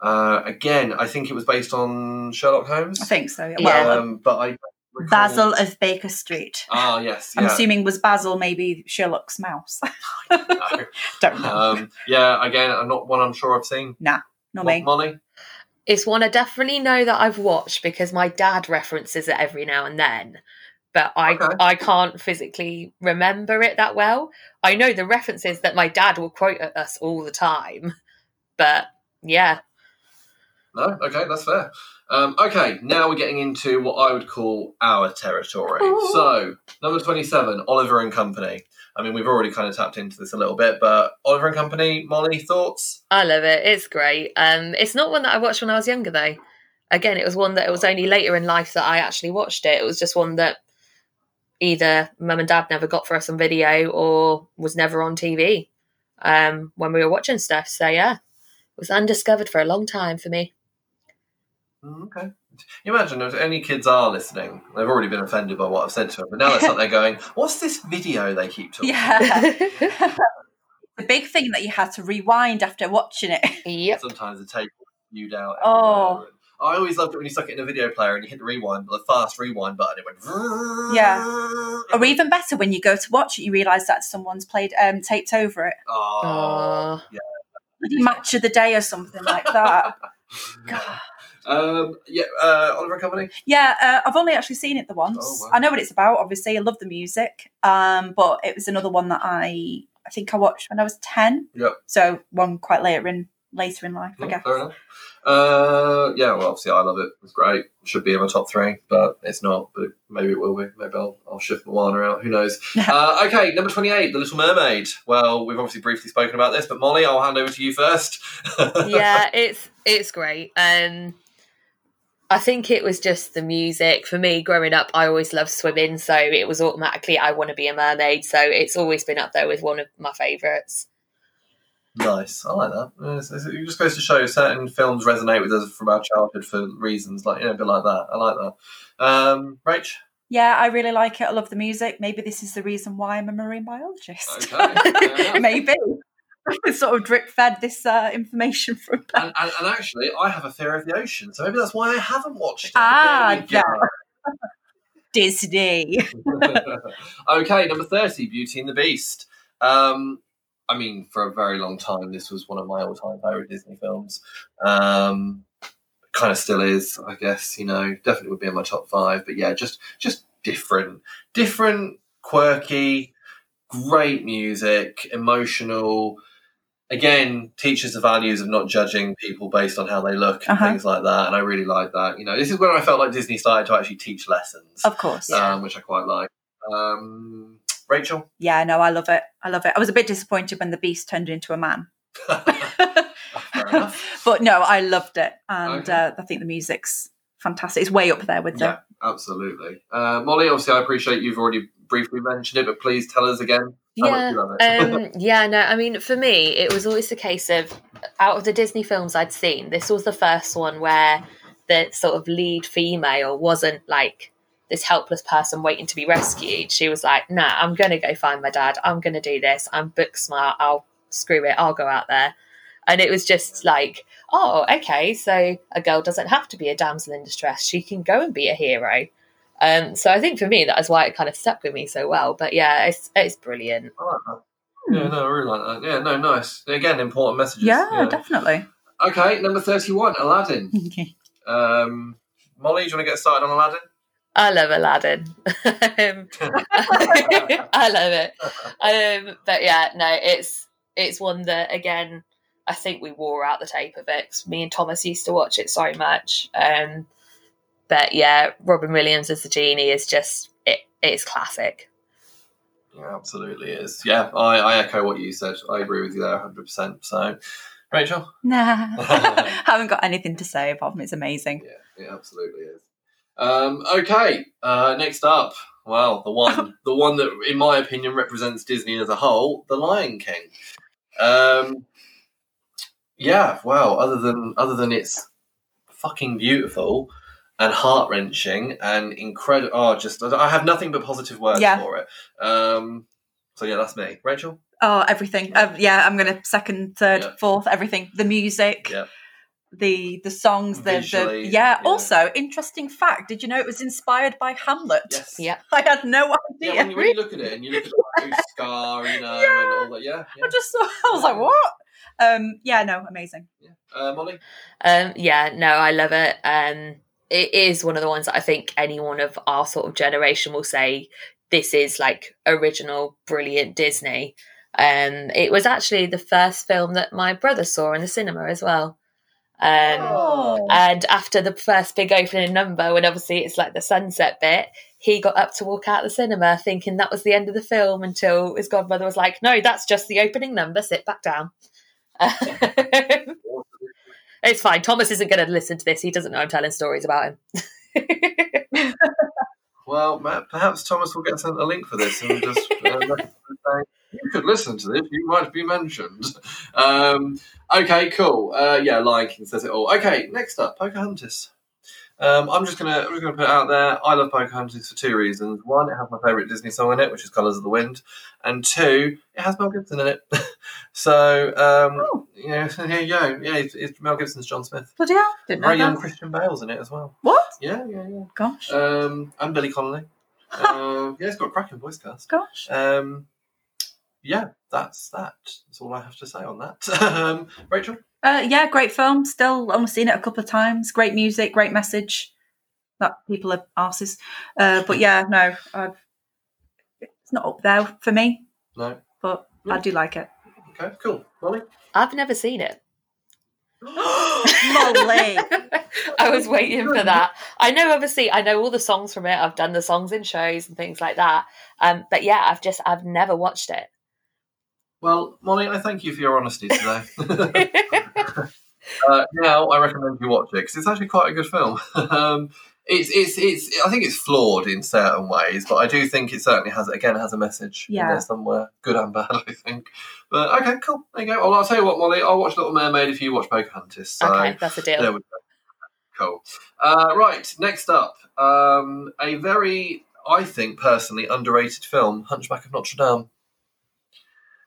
A: Uh, again, I think it was based on Sherlock Holmes.
C: I think so. Yeah.
B: Yeah.
C: Well,
A: Um, but I recall-
C: Basil of Baker Street.
A: Ah, yes.
C: I'm
A: Yeah.
C: assuming was Basil maybe Sherlock's mouse.
A: No.
C: Don't know.
A: um, yeah, again, I'm not one I'm sure I've seen.
C: Not
A: Mo-
C: me.
A: Molly?
B: It's one I definitely know that I've watched because my dad references it every now and then. But I
A: Okay.
B: I can't physically remember it that well. I know the references that my dad will quote at us all the time. But yeah.
A: No? Okay, that's fair. Um, okay, now we're getting into what I would call our territory.
B: Ooh.
A: So, number 27, Oliver and Company. I mean, we've already kind of tapped into this a little bit, but Oliver and Company, Molly, thoughts?
B: I love it. It's great. Um, it's not one that I watched when I was younger, though. Again, it was one that it was only later in life that I actually watched it. It was just one that either mum and dad never got for us on video or was never on TV um, when we were watching stuff. So yeah, it was undiscovered for a long time for me.
A: Mm, Okay. You imagine if any kids are listening, they've already been offended by what I've said to them, but now they're sat there going, What's this video they keep talking
C: Yeah. the big thing that you had to rewind after watching it.
B: yep.
A: Sometimes the tape will viewed out.
C: Oh.
A: I always loved it when you stuck it in a video player and you hit the rewind, the fast rewind button, it went.
C: Yeah. Or even better, when you go to watch it, you realise that someone's played um, taped over it.
A: Oh.
B: Aw.
C: Bloody Match of the day or something like that. God.
A: Um, yeah, uh, Oliver Company.
C: Yeah, uh, I've only actually seen it the once.
A: Oh, wow.
C: I know what it's about. Obviously, I love the music, um, but it was another one that I I think I watched when I was ten.
A: Yep.
C: So one quite later in later in life, I
A: Yeah,
C: guess.
A: fair enough. Uh, yeah, well, obviously, I love it. It's great. Should be in my top three, but it's not. But maybe it will be. Maybe I'll, I'll shift Moana out. Who knows? uh, okay, number 28, The Little Mermaid. Well, we've obviously briefly spoken about this, but Molly, I'll hand over to you first.
B: yeah, it's it's great. Um, I think it was just the music. For me, growing up, I always loved swimming, so it was automatically I want to be a mermaid. So it's always been up there with one of my favourites.
A: Nice, I like that. It's- it's- It just goes to show certain films resonate with us from our childhood for reasons like you know, a bit like that. I like that. Um, Rach,
C: Yeah, I really like it. I love the music. Maybe this is the reason why I'm a marine biologist.
A: Okay.
C: Maybe. sort of drip fed this uh, information from
A: and, and, and actually, I have a fear of the ocean, so maybe that's why I haven't watched it.
C: Ah,
A: go.
C: Disney.
A: okay, number 30, Beauty and the Beast. Um, I mean, for a very long time, this was one of my all time favourite Disney films. Um, kind of still is, I guess, you know, definitely would be in my top five. But yeah, just just different, different, quirky, great music, emotional. Again, teaches the values of not judging people based on how they look and
C: Uh-huh.
A: things like that. And I really like that. You know, this is when I felt like Disney started to actually teach lessons
C: Of course. Yeah.
A: um, which I quite like. Um, Rachel,
C: yeah, no, I love it. I love it. I was a bit disappointed when the beast turned into a man. but no, I loved it. And
A: Okay.
C: uh, I think the music's fantastic. It's way up there with them.
A: Yeah,
C: the.
A: absolutely. Uh, Molly, obviously, I appreciate you've already briefly mentioned it, but please tell us again
B: Yeah, um, yeah, no, I mean, for me, it was always the case of out of the Disney films I'd seen, this was the first one where the sort of lead female wasn't like this helpless person waiting to be rescued. She was like, nah, I'm going to go find my dad. I'm going to do this. I'm book smart. I'll screw it. I'll go out there. And it was just like, oh, okay, so a girl doesn't have to be a damsel in distress. She can go and be a hero. Um, so I think for me, that is why it kind of stuck with me so well. But yeah, it's it's brilliant.
A: I like that. Yeah, no, I really like that. Yeah, no, nice. Again, important messages.
C: Yeah, definitely.
A: Okay, number 31, Aladdin. Um, Molly, do you want to get started on Aladdin?
B: I love Aladdin. Um, I love it. Um, but yeah, no, it's it's one that again, I think we wore out the tape of it. 'cause me and Thomas used to watch it so much. Um, but yeah, Robin Williams as the genie is just it. It's classic.
A: Yeah, absolutely is. Yeah, I, I echo what you said. I agree with you there 100%. So, Rachel?
C: Nah. Haven't got anything to say apart from it's amazing.
A: Yeah, it absolutely is. Um, okay, uh, next up, well, the one, the one that, in my opinion, represents Disney as a whole, The Lion King. Um, yeah, well, other than other than it's fucking beautiful and heart wrenching and incredible, oh, just I have nothing but positive words
C: Yeah.
A: for it. Um, so yeah, that's me, Rachel.
C: Oh, everything. Um, yeah, I'm going to second, third,
A: Yeah.
C: fourth, everything. The music,
A: Yeah.
C: the the songs, the, the
A: Visually,
C: yeah.
A: yeah.
C: Also, interesting fact. Did you know it was inspired by Hamlet?
A: Yes.
B: Yeah.
C: I had no idea.
A: Yeah, when you, when you look at it and you look at like, Scar, you know,
C: Yeah.
A: and all that, yeah. yeah.
C: I just saw. I was like, what? Um, yeah, no, amazing.
A: yeah. Uh, Molly?
B: Um, yeah, no, I love it. Um, it is one of the ones that I think anyone of our sort of generation will say this is like original, brilliant Disney. Um, it was actually the first film that my brother saw in the cinema as well. Um,
C: Oh.
B: and after the first big opening number, when obviously it's like the sunset bit, he got up to walk out the cinema thinking that was the end of the film until his godmother was like, No, that's just the opening number, sit back down. it's fine. Thomas isn't going to listen to this. He doesn't know I'm telling stories about him.
A: Well, ma- perhaps Thomas will get sent a link for this and just uh, you could listen to this. You might be mentioned. Um, okay, cool. Uh, yeah, Lion King says it all. Okay, next up, Pocahontas. Um, I'm just gonna we're gonna put it out there. I love Pocahontas for two reasons. One, it has my favourite Disney song in it, which is "Colors of the Wind," and two, it has Mel Gibson in it. so, um,
C: Oh.
A: you know, here you go. Yeah, it's, it's Mel Gibson's John Smith.
C: Bloody hell! Didn't know
A: Very young. Christian Bale's in it as well.
C: What?
A: Yeah, yeah, yeah.
C: Gosh,
A: Um, and Billy Connolly. uh, yeah, it's got a cracking voice cast.
C: gosh.
A: Um, yeah, that's that. That's all I have to say on that. um, Rachel?
C: Uh, yeah, great film. Still only seen it a couple of times. Great music, great message. That people are arses. Uh, but yeah, no, I've, it's not up there for me,
A: No.
C: but
A: Yeah.
C: I do like it.
A: Okay, cool. Molly?
B: I've never seen it.
C: Molly.
B: I was waiting for that. I know, obviously, I know all the songs from it. I've done the songs in shows and things like that. Um, but yeah, I've just I've never watched it.
A: Well, Molly, I thank you for your honesty today. uh, now I recommend you watch it because it's actually quite a good film. um, it's it's it's I think it's flawed in certain ways, but I do think it certainly has again has a message in there somewhere, good and bad. I think. But okay, cool. There you go. Well, I'll tell you what, Molly. I'll watch Little Mermaid if you watch Pocahontas. So
B: okay, that's a deal.
A: there we go. Cool. Uh, right, next up, um, a very, I think personally, underrated film, Hunchback of Notre Dame.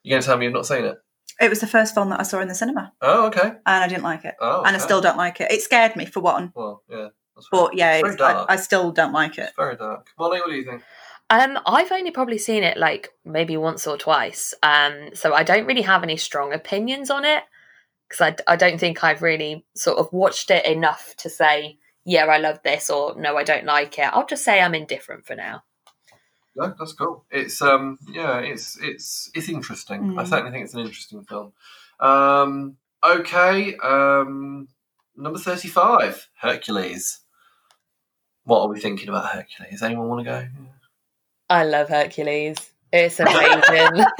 A: You're going to tell me you've not seen it?
C: It was the first film that I saw in the cinema,
A: Oh, okay.
C: and I didn't like it,
A: Oh,
C: and I still don't like it. It scared me for one,
A: Well, yeah.
C: But yeah,
A: It's very
C: it's, I,
A: dark.
C: I still don't like it.
A: It's very dark. Molly, what do you think?
B: Um, I've only probably seen it like maybe once or twice. Um, so I don't really have any strong opinions on it because I, I don't think I've really sort of watched it enough to say, yeah, I love this or no, I don't like it. I'll just say I'm indifferent for now.
A: No, that's cool. It's um, yeah, it's it's it's interesting. I
C: Mm.
A: certainly think it's an interesting film. Um, okay, um, number thirty-five, Hercules. What are we thinking about Hercules? Anyone want to go?
B: I love Hercules. It's amazing.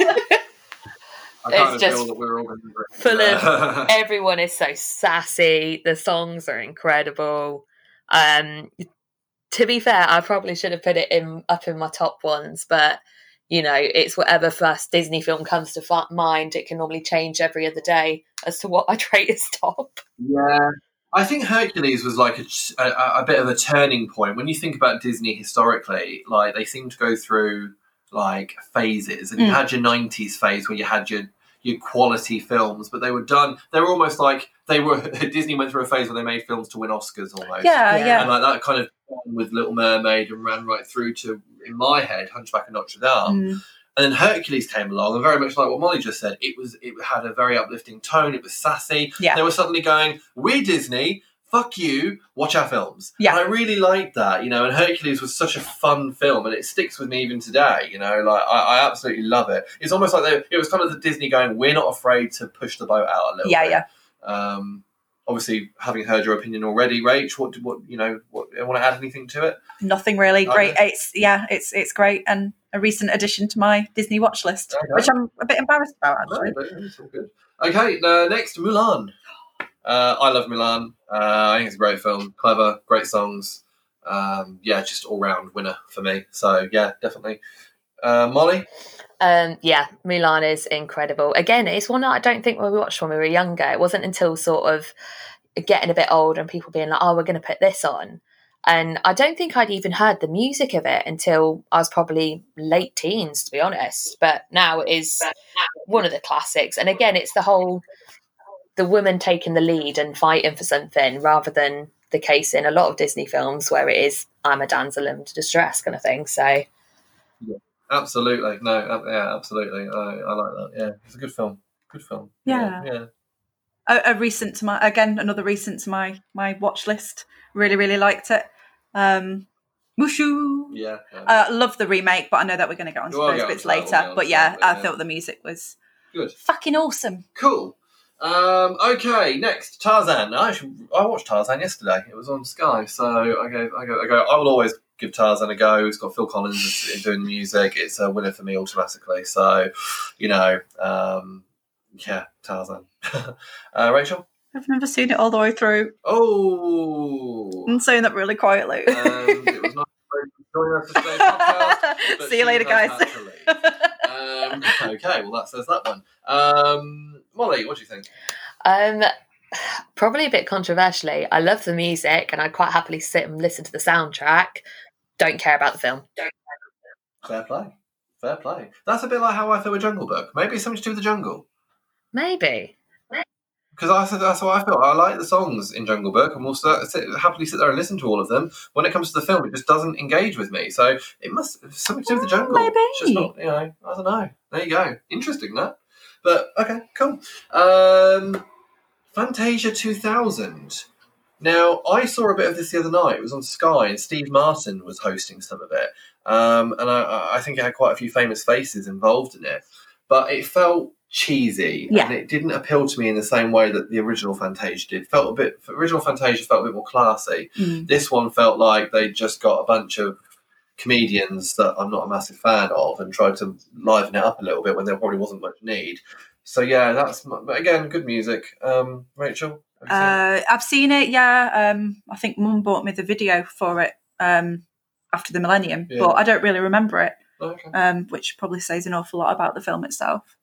A: I
B: It's just
A: feel that we're all going to agree.
B: full of. Everyone is so sassy. The songs are incredible. Um, to be fair, I probably should have put it in up in my top ones, but you know, it's whatever first Disney film comes to fi- mind. It can normally change every other day as to what I'd rate as top.
A: Yeah. I think Hercules was like a, a, a bit of a turning point. When you think about Disney historically, like they seem to go through like phases, and you
C: Mm.
A: had your '90s phase where you had your your quality films, but they were done. They were almost like they were. Disney went through a phase where they made films to win Oscars almost.
C: Yeah,
B: Yeah.
C: yeah.
A: and like that kind of with Little Mermaid and ran right through to in my head Hunchback of Notre Dame.
C: Mm.
A: And then Hercules came along, and very much like what Molly just said, it was it had a very uplifting tone. It was sassy.
C: Yeah.
A: They were suddenly going, "We're Disney. Fuck you. Watch our films."
C: Yeah.
A: And I really liked that, you know. And Hercules was such a fun film, and it sticks with me even today. You know, like I, I absolutely love it. It's almost like they, it was kind of the Disney going, "We're not afraid to push the boat out a little."
C: Yeah,
A: bit.
C: yeah. yeah.
A: Um, obviously, having heard your opinion already, Rach, what do what you know, what want to add anything to it?
C: Nothing really. Great. It's yeah, it's it's great and a recent addition to my Disney watch list,
A: Okay.
C: which I'm a bit embarrassed about actually.
A: no, it's all good. Okay, uh, next Mulan. Uh, I love Mulan. Uh, I think it's a great film, clever, great songs. Um, yeah, just all round winner for me. So yeah, definitely. Uh, Molly,
B: Um, yeah, Mulan is incredible. Again, it's one that I don't think we watched when we were younger. It wasn't until sort of getting a bit older and people being like, "Oh, we're going to put this on," and I don't think I'd even heard the music of it until I was probably late teens, to be honest. But now it is one of the classics, and again, it's the whole the woman taking the lead and fighting for something rather than the case in a lot of Disney films where it is I'm a damsel in distress kind of thing. So yeah,
A: absolutely. No, uh, yeah, absolutely. I, I like that. Yeah, it's a good film. Good film.
C: Yeah.
A: yeah.
C: A, a recent to my again another recent to my my watch list. Really really liked it. Um, Mushu.
A: Yeah. yeah.
C: Uh, love the remake, but I know that we're going to get onto
A: We'll
C: those bits
A: onto that, we'll
C: later. but yeah, I thought the music was
A: Good.
C: fucking awesome.
A: Cool. Um, okay, next Tarzan. I actually, I watched Tarzan yesterday. It was on Sky, so I go, I go, I go. I will always give Tarzan a go. It's got Phil Collins doing the music. It's a winner for me automatically. So, you know, um, yeah, Tarzan. uh, Rachel.
C: I've never seen it all the way through.
A: Oh,
C: I'm saying that really quietly.
A: and it was not joining us for podcast.
C: See you later, guys.
A: had to leave. um, okay, well that says that one. Um, Molly, what do you think?
B: Um, probably a bit controversially. I love the music, and I'd quite happily sit and listen to the soundtrack. Don't care about the film.
A: Fair play. Fair play. That's a bit like how I feel with Jungle Book. Maybe it's something to do with the jungle.
B: Maybe.
A: Because I said that's how I feel. I like the songs in Jungle Book, and we'll sit, sit, happily sit there and listen to all of them. When it comes to the film, it just doesn't engage with me. So it must something to do with the jungle.
C: Maybe.
A: It's just not, you know, I don't know. There you go. Interesting that. But okay, cool. Um, Fantasia 2000. Now, I saw a bit of this the other night. It was on Sky, and Steve Martin was hosting some of it. Um, and I, I think it had quite a few famous faces involved in it. But it felt cheesy,
C: Yeah.
A: and it didn't appeal to me in the same way that the original Fantasia did. Felt a bit. Original Fantasia felt a bit more classy.
C: Mm.
A: This one felt like they just got a bunch of comedians that I'm not a massive fan of and tried to liven it up a little bit when there probably wasn't much need. So yeah, that's but again good music. Um, Rachel, seen?
C: Uh, I've seen it. Yeah, um, I think Mum bought me the video for it um, after the millennium,
A: Yeah.
C: but I don't really remember it,
A: Oh, okay.
C: um, which probably says an awful lot about the film itself.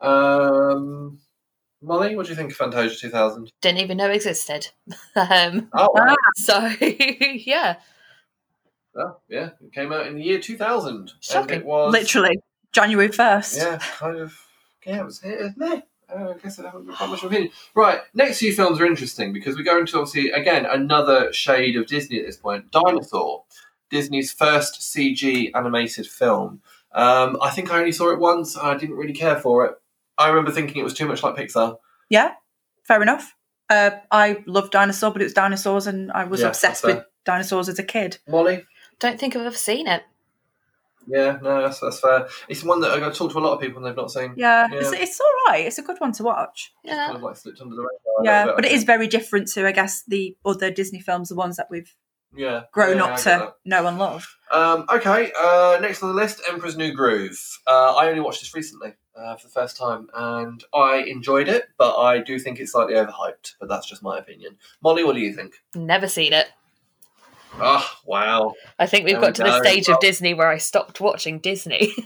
A: Um, Molly, what do you think of Fantasia 2000?
B: Didn't even know existed. um,
A: Oh, wow.
B: so yeah,
A: Oh, yeah, it came out in the year 2000. And
B: Shocking.
A: it was
C: Literally January first.
A: Yeah, kind of. Yeah, it was meh. Uh, I guess I haven't got much of an opinion. Right, next few films are interesting because we go into obviously again another shade of Disney at this point. Dinosaur, Disney's first CG animated film. Um, I think I only saw it once. and I didn't really care for it. I remember thinking it was too much like Pixar.
C: Yeah, fair enough. Uh, I love dinosaur, but it was dinosaurs, and I was
A: Yeah,
C: obsessed with dinosaurs as a kid.
A: Molly,
B: don't think I've ever seen it.
A: yeah, no, that's, that's fair. It's one that I've talked to a lot of people and they've not seen.
C: Yeah,
A: Yeah.
C: It's, it's all right. It's a good one to watch.
B: Yeah,
A: Kind of like slipped under the radar.
C: Yeah,
A: bit,
C: but
A: I
C: it is
A: think.
C: very different to, I guess, the other Disney films, the ones that we've
A: yeah
C: grown
A: yeah,
C: up to know and love.
A: Um, okay, uh, next on the list, Emperor's New Groove. Uh, I only watched this recently uh, for the first time, and I enjoyed it, but I do think it's slightly overhyped. But that's just my opinion. Molly, what do you think?
B: never seen it.
A: Oh, wow.
B: I think we've
A: There
B: got
A: we
B: to the
A: go.
B: stage
A: Well-
B: of Disney where I stopped watching Disney.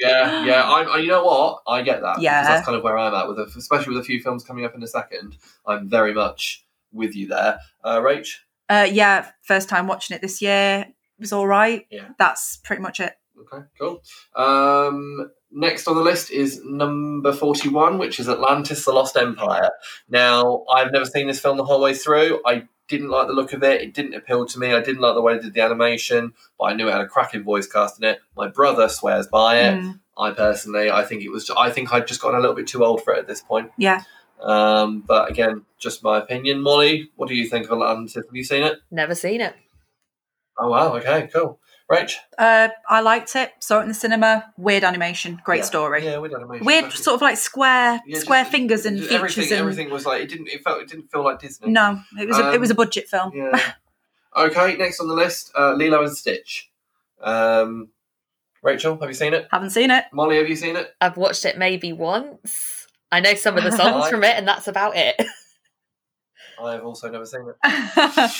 A: Yeah, yeah. I, I, you know what? I get that. because
C: Yeah.
A: that's kind of where I'm at with, a, especially with a few films coming up in a second. I'm very much with you there, uh, Rach.
C: Uh, yeah, first time watching it this year. It was all right.
A: Yeah.
C: That's pretty much it.
A: Okay, cool. Um, next on the list is number 41, which is Atlantis The Lost Empire. Now, I've never seen this film the whole way through. I didn't like the look of it. It didn't appeal to me. I didn't like the way they did the animation, but I knew it had a cracking voice cast in it. My brother swears by it.
C: Mm,
A: I personally, I think it was, I think I'd just gotten a little bit too old for it at this point.
C: yeah.
A: Um, but again, just my opinion. Molly, what do you think of Atlantis? Have you seen it?
B: never seen it.
A: Oh, wow. Okay, cool. Rach?
C: Uh, I liked it. Saw it in the cinema. Weird animation. Great
A: Yeah.
C: story.
A: Yeah, weird animation.
C: Weird,
A: Exactly.
C: sort of like square,
A: Yeah,
C: square
A: just-
C: fingers and features.
A: everything,
C: and
A: everything was like it didn't. It felt. It didn't feel like Disney.
C: no, it was a, it
A: Um,
C: was a budget film.
A: Yeah. okay. Next on the list, uh, Lilo and Stitch. Um, Rachel, have you seen it?
C: Haven't seen it.
A: Molly, have you seen it?
B: I've watched it maybe once. I know some of the songs from it, and that's about it.
A: I have also never seen it.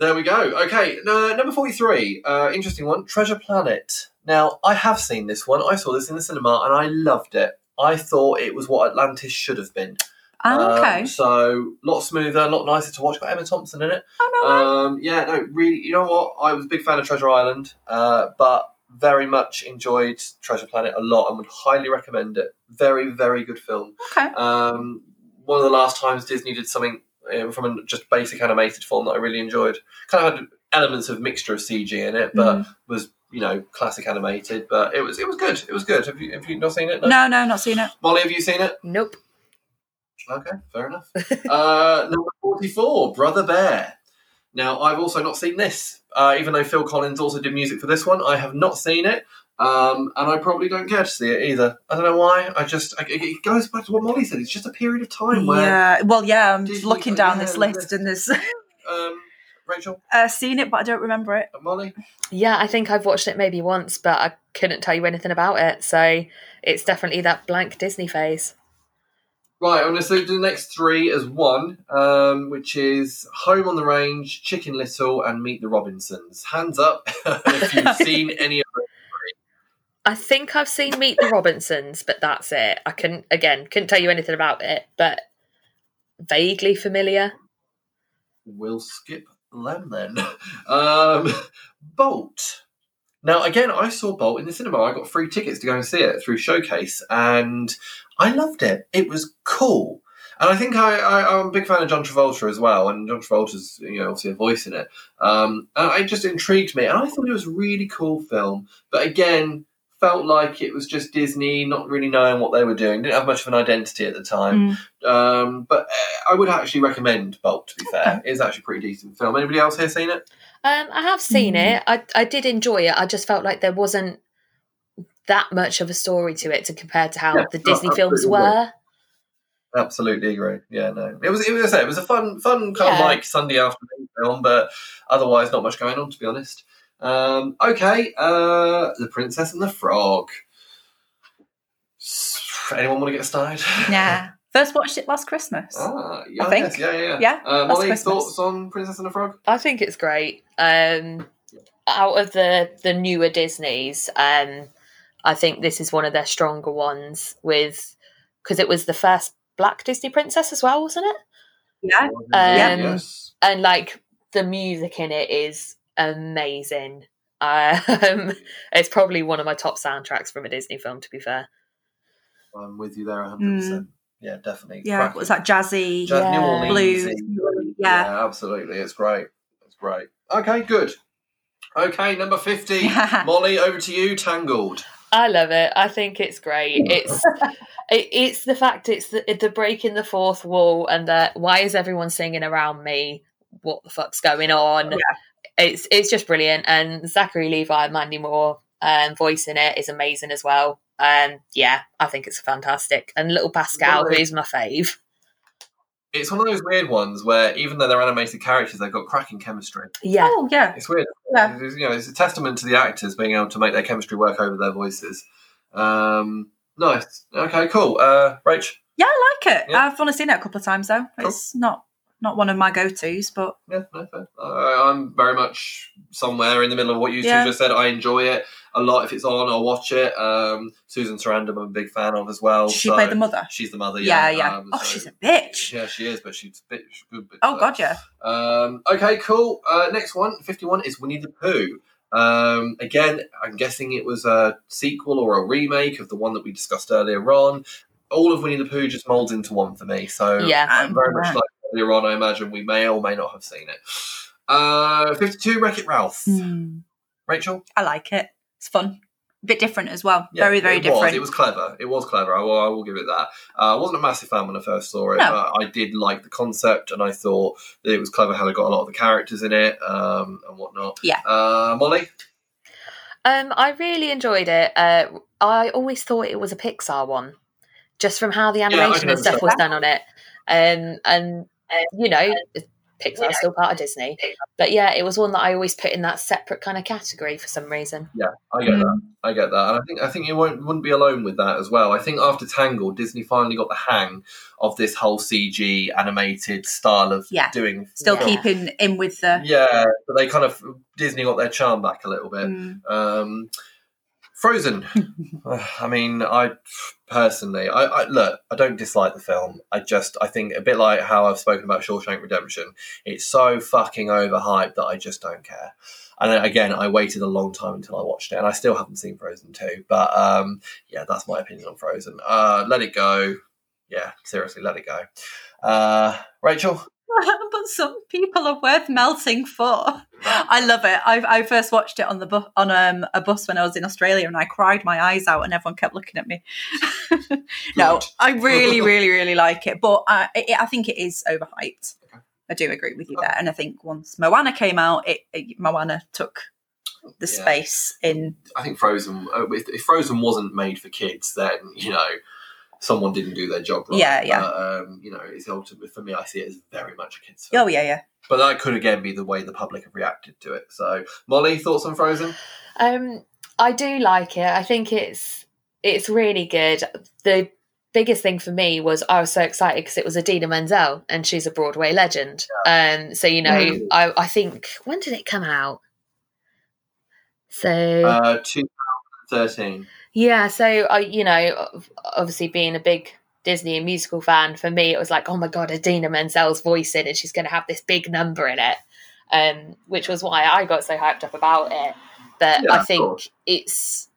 A: There we go. Okay, no, number forty-three. Uh, interesting one. Treasure Planet. Now, I have seen this one. I saw this in the cinema, and I loved it. I thought it was what Atlantis should have been.
C: oh, okay.
A: Um, so, a lot smoother, a lot nicer to watch. Got Emma Thompson in it.
C: oh no.
A: Um, yeah, no, really. You know what? I was a big fan of Treasure Island, uh, but very much enjoyed Treasure Planet a lot, and would highly recommend it. Very, very good film.
C: okay.
A: Um, one of the last times Disney did something uh, from a just basic animated form that I really enjoyed. Kind of had elements of mixture of CG in it, but
C: Mm.
A: was you know classic animated. But it was it was good. It was good. Have you have you not seen it?
C: No, no, not seen it.
A: Molly, have you seen it?
B: nope.
A: Okay, fair enough. uh, number 44, Brother Bear. Now, I've also not seen this, uh, even though Phil Collins also did music for this one. I have not seen it, um, and I probably don't care to see it either. I don't know why. I just, I, it goes back to what Molly said. It's just a period of time where.
C: Yeah. Well, yeah. I'm
A: Disney-
C: looking down
A: yeah,
C: this
A: yeah.
C: list and there's
A: Um, Rachel,
C: uh, seen it, but I don't remember it.
A: uh, Molly?
B: Yeah, I think I've watched it maybe once, but I couldn't tell you anything about it. So it's definitely that blank Disney phase.
A: Right, I'm going to say the next three as one, um, which is Home on the Range, Chicken Little, and Meet the Robinsons. Hands up if you've seen any of them.
B: I think I've seen Meet the Robinsons, but that's it. I couldn't again couldn't tell you anything about it, but vaguely familiar.
A: We'll skip them then. Um, Bolt. Now, again, I saw Bolt in the cinema. I got free tickets to go and see it through Showcase, and I loved it. It was cool. And I think I, I, I'm a big fan of John Travolta as well, and John Travolta's you know obviously a voice in it. Um, and it just intrigued me, and I thought it was a really cool film. But again, felt like it was just Disney not really knowing what they were doing. Didn't have much of an identity at the time.
C: Mm.
A: Um, but uh, I would actually recommend Bolt. To be fair, it's actually a pretty decent film. Anybody else here seen it?
B: Um, I have seen
C: Mm.
B: it. I I did enjoy it. I just felt like there wasn't that much of a story to it to compare to how
A: Yeah,
B: the
A: no,
B: Disney films
A: absolutely
B: were.
A: Absolutely agree. Yeah, no, it was. It was. It was a fun, fun kind of like Sunday afternoon film, but otherwise not much going on, to be honest. Um, okay, uh, the Princess and the Frog. Anyone want to get started?
C: Yeah. First watched it last Christmas.
A: Ah, yeah,
C: I think.
A: yes, yeah, yeah.
C: Yeah, last
A: Molly,
C: Christmas.
A: thoughts on Princess and the Frog?
B: I think it's great. Um, out of the the newer Disneys, um, I think this is one of their stronger ones. With because it was the first Black Disney princess as well, wasn't it?
C: Yeah.
B: Um,
A: yes.
B: And like the music in it is amazing. Um, it's probably one of my top soundtracks from a Disney film. To be fair,
A: I'm with you there 100%.
C: Mm.
A: Yeah, definitely.
C: Yeah.
A: Cracking.
C: Was that jazzy?
A: Just New
B: Yeah.
A: Orleans.
C: Blues. Yeah.
A: Yeah, absolutely. It's great. It's great. Okay, good. Okay, number 50. Molly, over to you, Tangled.
B: I love it. I think it's great. It's it, it's the fact it's the, the breaking the fourth wall and that why is everyone singing around me? What the fuck's going on?
C: Yeah.
B: It's it's just brilliant. And Zachary Levi and Mandy Moore um, voicing it is amazing as well. Um, yeah, I think it's fantastic. And little Pascal,
A: Right.
B: who's my fave.
A: It's one of those weird ones where even though they're animated characters, they've got cracking chemistry.
B: Yeah,
C: Oh yeah.
A: It's weird.
C: Yeah.
A: It's, you know, it's a testament to the actors being able to make their chemistry work over their voices. Um, nice. Okay, cool. Uh, Rach?
C: Yeah, I like it.
A: Yeah.
C: I've only seen it a couple of times though.
A: Cool.
C: It's not not one of my go tos, but
A: Yeah, no, fair. Uh, I'm very much somewhere in the middle of what you
C: Yeah.
A: two just said. I enjoy it a lot. If it's on, I'll watch it. Um, Susan Sarandon, I'm a big fan of as well.
C: she
A: so-
C: played the mother.
A: She's the mother.
C: Yeah,
A: Yeah,
C: yeah.
A: Um,
C: oh,
A: so-
C: she's a bitch.
A: Yeah, she is, but she's a bit she's a good. Bit
C: Oh god, yeah.
A: Um, okay, cool. Uh, next one, 51 is Winnie the Pooh. Um, again, I'm guessing it was a sequel or a remake of the one that we discussed earlier on. All of Winnie the Pooh just molds into one for me. So
B: Yeah.
A: I'm very much like earlier on. I imagine we may or may not have seen it. Uh, 52, Wreck It Ralph.
C: Hmm.
A: Rachel?
C: I like it. It's fun. A bit different as well.
A: Yeah,
C: very, very
A: it
C: different.
A: Was. It was clever. It was clever. I will, I will give it that. Uh, I wasn't a massive fan when I first saw it,
C: No.
A: but I did like the concept, and I thought that it was clever how they got a lot of the characters in it um, and whatnot.
C: Yeah.
A: Uh, Molly?
B: Um, I really enjoyed it. Uh, I always thought it was a Pixar one, just from how the animation
A: can
B: and stuff was done on it. Um, and you know, Pixar's still part of Disney, but yeah, it was one that I always put in that separate kind of category for some reason.
A: Yeah, I get
C: Mm.
A: that. I get that, and I think I think you won't, wouldn't be alone with that as well. I think after Tangled, Disney finally got the hang of this whole CG animated style of
C: Yeah.
A: doing.
C: Still
B: Yeah.
C: keeping in with the.
A: Yeah, but they kind of Disney got their charm back a little bit.
C: Mm.
A: Um, Frozen. I mean, I personally, I, I look, I don't dislike the film. I just, I think a bit like how I've spoken about Shawshank Redemption. It's so fucking overhyped that I just don't care. And again, I waited a long time until I watched it, and I still haven't seen Frozen two. But um, yeah, that's my opinion on Frozen. Uh, let it go. Yeah, seriously, let it go. Uh, Rachel.
C: but some people are worth melting for. I love it. I, I first watched it on the bu- on um, a bus when I was in Australia, and I cried my eyes out, and everyone kept looking at me. no, I really, really, really like it, but I, it, I think it is overhyped.
A: Okay.
C: I do agree with you there, and I think once Moana came out, it, it Moana took the
A: Yeah.
C: space in.
A: I think Frozen. uh, If, if Frozen wasn't made for kids, then you know someone didn't do their job right.
C: Yeah, yeah.
A: But, um, you know, it's ultimately for me. I see it as very much a kids. Film.
C: Oh yeah, yeah.
A: But that could again be the way the public have reacted to it. So, Molly, thoughts on Frozen?
B: Um, I do like it. I think it's it's really good. The biggest thing for me was I was so excited because it was Idina Menzel and she's a Broadway legend. Um, so you know,
A: Mm.
B: I I think when did it come out? So
A: Uh, 2013.
B: Yeah, so I you know, obviously being a big Disney and musical fan, for me it was like, oh my god, Idina Menzel's voice in, and she's going to have this big number in it, um, which was why I got so hyped up about it. But
A: Yeah,
B: I think it's,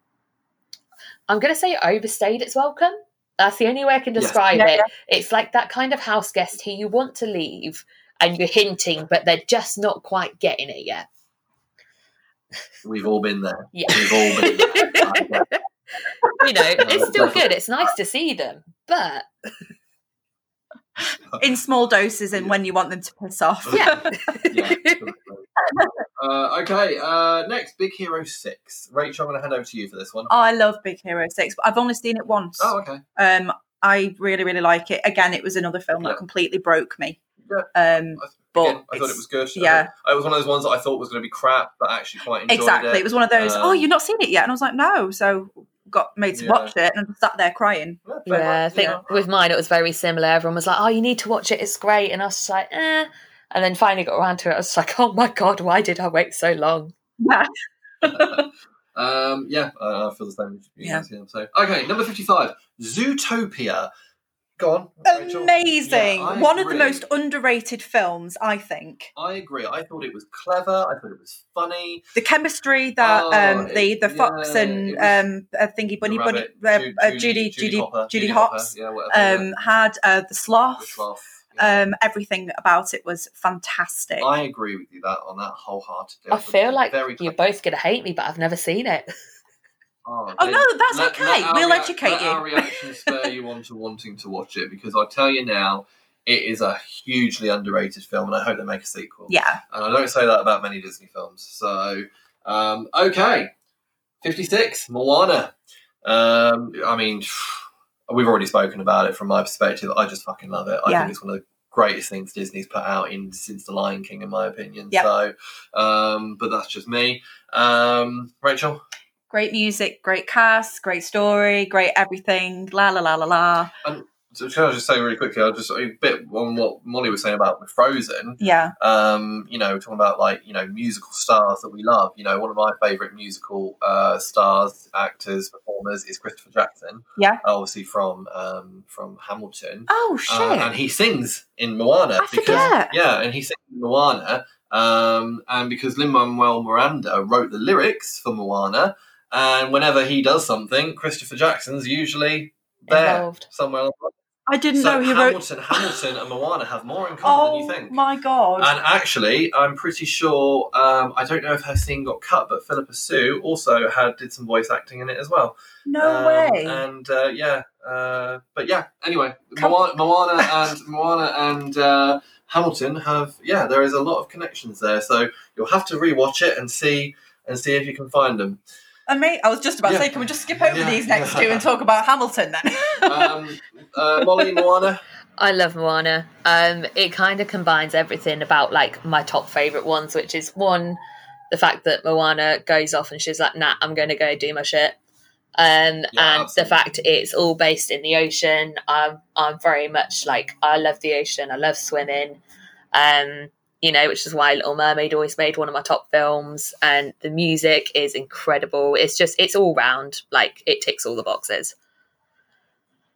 B: I'm going to say it overstayed its welcome. That's the only way I can
A: Yes.
B: describe
C: Yeah,
B: it. It's like that kind of house guest who you want to leave, and you're hinting, but they're just not quite getting it yet.
A: We've all been there.
B: Yeah.
A: We've all been there.
B: you know, it's still good. It's nice to see them, but
C: In small doses, and when you want them to piss off.
B: yeah.
A: yeah, absolutely. uh, okay, uh, next, Big Hero 6. Rachel, I'm going to hand over to you for this one.
C: Oh, I love Big Hero Six, but I've only seen it once.
A: Oh, okay.
C: Um, I really, really like it. Again, it was another film
A: Yeah.
C: that completely broke me.
A: Yeah.
C: Um, But
A: Again, I thought it was good.
C: yeah.
A: It was one of those ones that I thought was going to be crap, but actually quite enjoyed
C: exactly. It.
A: it.
C: was one of those. oh,
A: Um,
C: you've not seen it yet, and I was like, no. So got made to
A: Yeah.
C: watch it, and I just sat there crying.
A: Yeah, fair
B: Yeah, I
A: enough,
B: think
A: yeah.
B: with mine it was very similar. Everyone was like, "Oh, you need to watch it; it's great," and I was just like, "Eh." And then finally got around to it. I was like, "Oh my god, why did I wait so long?"
C: Yeah.
A: Um, yeah, I I feel the same.
C: Yeah.
A: guys, yeah. So, okay, number fifty-five, Zootopia. Go on, Rachel.
C: Amazing!
A: Yeah, I
C: One of the most underrated films, I think.
A: I agree. I thought it was clever. I thought it was funny.
C: The chemistry that
A: Oh,
C: um, the
A: it-
C: the fox
A: yeah,
C: and um, uh, thingy bunny
A: The
C: bunny uh,
A: Ju-
C: uh, Judy Judy
A: Hopper,
C: Judy
A: Hopper,
C: Hops
A: yeah, whatever.
C: um, had uh, the
A: the
C: sloth.
A: sloth.
C: Um, everything about it was fantastic.
A: I agree with you that on that wholeheartedly.
B: I feel like
A: Very
B: you're
A: clever.
B: both gonna hate me, but I've never seen it.
A: Oh,
C: Oh, no, that's
A: let-
C: okay.
A: let
C: We'll
A: rea-
C: educate
A: let
C: you.
A: Our reaction spare you on to wanting to watch it because I tell you now, it is a hugely underrated film, and I hope they make a sequel.
C: yeah,
A: And I don't say that about many Disney films. So, um, okay, fifty-six, Moana. Um, I mean, we've already spoken about it from my perspective. I just fucking love it. I
C: Yeah.
A: think it's one of the greatest things Disney's put out in since The Lion King, in my opinion.
C: Yeah.
A: So, um, but that's just me. Um, Rachel.
C: Great music, great cast, great story, great everything. La la la la la.
A: So can I just say really quickly? I'll just a bit on what Molly was saying about with Frozen.
C: Yeah,
A: Um, you know, talking about like you know musical stars that we love. You know, one of my favourite musical uh, stars, actors, performers is Christopher Jackson.
C: Yeah.
A: obviously from um, from Hamilton.
C: Oh shit!
A: Uh, and he sings in Moana
C: I forget.
A: yeah, and he sings in Moana, um, and because Lin Manuel Miranda wrote the lyrics for Moana, and whenever he does something, Christopher Jackson's usually there
B: Involved.
A: somewhere. Along
C: I didn't
A: so
C: know he wrote.
A: Hamilton, Hamilton, and Moana have more in common than
C: Oh
A: you think.
C: Oh my god!
A: And actually, I'm pretty sure. Um, I don't know if her scene got cut, but Phillipa Soo also had did some voice acting in it as well.
C: no
A: Um,
C: way.
A: And uh, yeah, uh, but yeah. Anyway,
C: Come-
A: Moana, Moana and Moana and uh, Hamilton have yeah. There is a lot of connections there, so you'll have to rewatch it and see and see if you can find them.
C: And mate, I was just about
A: Yeah.
C: to say, can we just skip over
A: Yeah.
C: these next two and talk about Hamilton then?
A: Um, uh, Molly, Moana.
B: I love Moana. Um, it kind of combines everything about like my top favorite ones, which is one, the fact that Moana goes off and she's like, "Nah, I'm going to go do my shit," um, and the
A: absolutely.
B: fact it's all based in the ocean. I'm I'm very much like I love the ocean. I love swimming. Um, you know, which is why Little Mermaid always made one of my top films, and the music is incredible. It's just it's all round like it ticks all the boxes.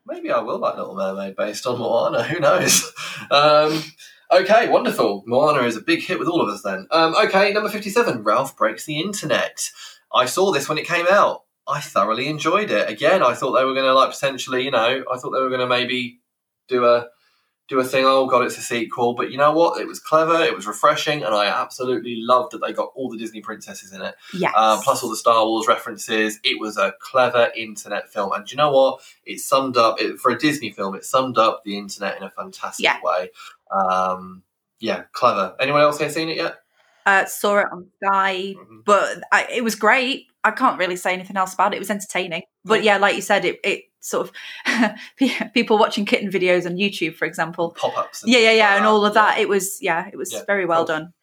A: Maybe I will like Little Mermaid based on Moana. Who knows? Um, okay, wonderful. Moana is a big hit with all of us then. Um, okay, number 57 Ralph Breaks the Internet. I saw this when it came out. I thoroughly enjoyed it. Again, I thought they were going to like potentially, you know, I thought they were going to maybe do a do a thing. Oh god, it's a sequel. But you know what? It was clever. It was refreshing, and I absolutely loved that they got all the Disney princesses in it
C: yes.
A: uh, plus all the Star Wars references. It was a clever internet film, and you know what? It summed up it, for a Disney film. It summed up the internet in a fantastic
C: Yeah.
A: way. Um, yeah, clever. Anyone else have seen it yet?
C: uh, saw it on Sky,
A: Mhm.
C: but I, it was great. I can't really say anything else about it. It was entertaining. But yeah, like you said, it, it sort of people watching kitten videos on YouTube, for example.
A: Pop ups.
C: Yeah, yeah, yeah, and all of that. It was, yeah, it was
A: Yeah,
C: very well
A: cool.
C: done.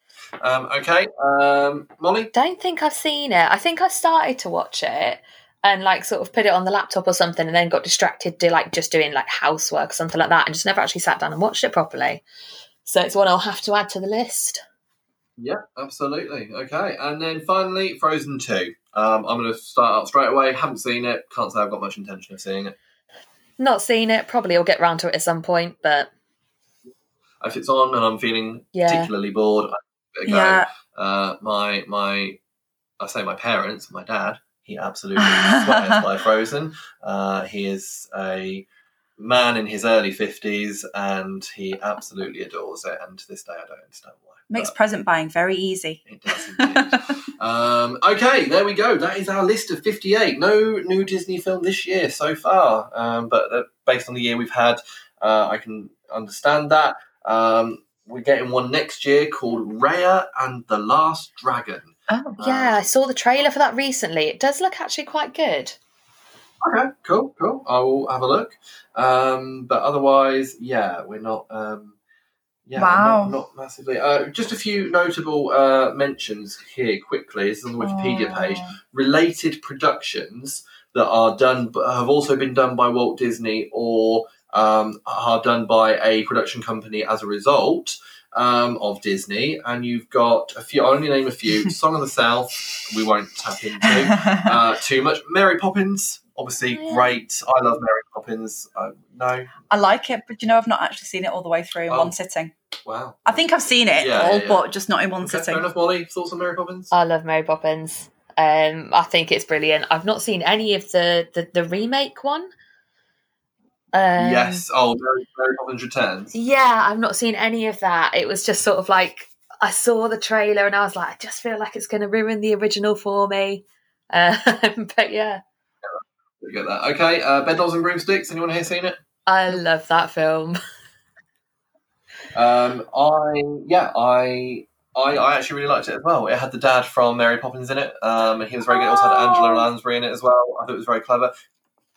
A: Um, okay, um, Molly.
B: don't think I've seen it. I think I started to watch it and like sort of put it on the laptop or something and then got distracted to like just doing like housework or something like that and just never actually sat down and watched it properly. So it's one I'll have to add to the list.
A: Yeah, absolutely. Okay, and then finally, Frozen Two. Um, I'm going to start out straight away. Haven't seen it. Can't say I've got much intention of seeing it.
B: Not seen it, probably I'll get round to it at some point, but
A: If it's on and I'm feeling
B: Yeah.
A: particularly bored, I give it a go.
C: Yeah.
A: uh, my my I say my parents, my dad, he absolutely swears by Frozen. Uh, he is a man in his early fifties, and he absolutely adores it. And to this day, I don't understand why.
C: Makes
A: but
C: present buying very easy.
A: it does indeed. um, okay, there we go. That is our list of fifty-eight. No new Disney film this year so far, um, but uh, based on the year we've had, uh, I can understand that. Um, we're getting one next year called Raya and the Last Dragon.
B: oh yeah, I saw the trailer for that recently. It does look actually quite good.
A: Okay, cool, cool. I will have a look. Um, but otherwise, yeah, we're not. Um, yeah,
C: Wow.
A: not, not massively. Uh, just a few notable uh, mentions here quickly. This is on the Wikipedia page. Related productions: that are done, but have also been done by Walt Disney or um, are done by a production company as a result um, of Disney. And you've got a few. I'll only name a few. Song of the South. We won't tap into uh, too much. Mary Poppins. Obviously,
B: Oh, yeah.
A: great. I love Mary Poppins. Uh, no,
C: I like it, but you know, I've not actually seen it all the way through in
A: Oh.
C: one sitting.
A: wow.
C: I think I've seen it
A: Yeah,
C: all,
A: yeah, yeah.
C: but just not in one
A: Okay,
C: sitting.
A: fair enough, Molly. Thoughts on Mary Poppins?
B: I love Mary Poppins. Um, I think it's brilliant. I've not seen any of the the, the remake one. Um,
A: yes. Oh, Mary, Mary Poppins Returns.
B: Yeah, I've not seen any of that. It was just sort of like I saw the trailer and I was like, I just feel like it's going to ruin the original for me. Um, but yeah,
A: We get that. Okay, uh, Bedknobs and Broomsticks. Anyone here seen it?
B: I love that film.
A: Um, I yeah, I, I I actually really liked it as well. It had the dad from Mary Poppins in it, um, and he was very good. It also had Angela Lansbury in it as well. I thought it was very clever.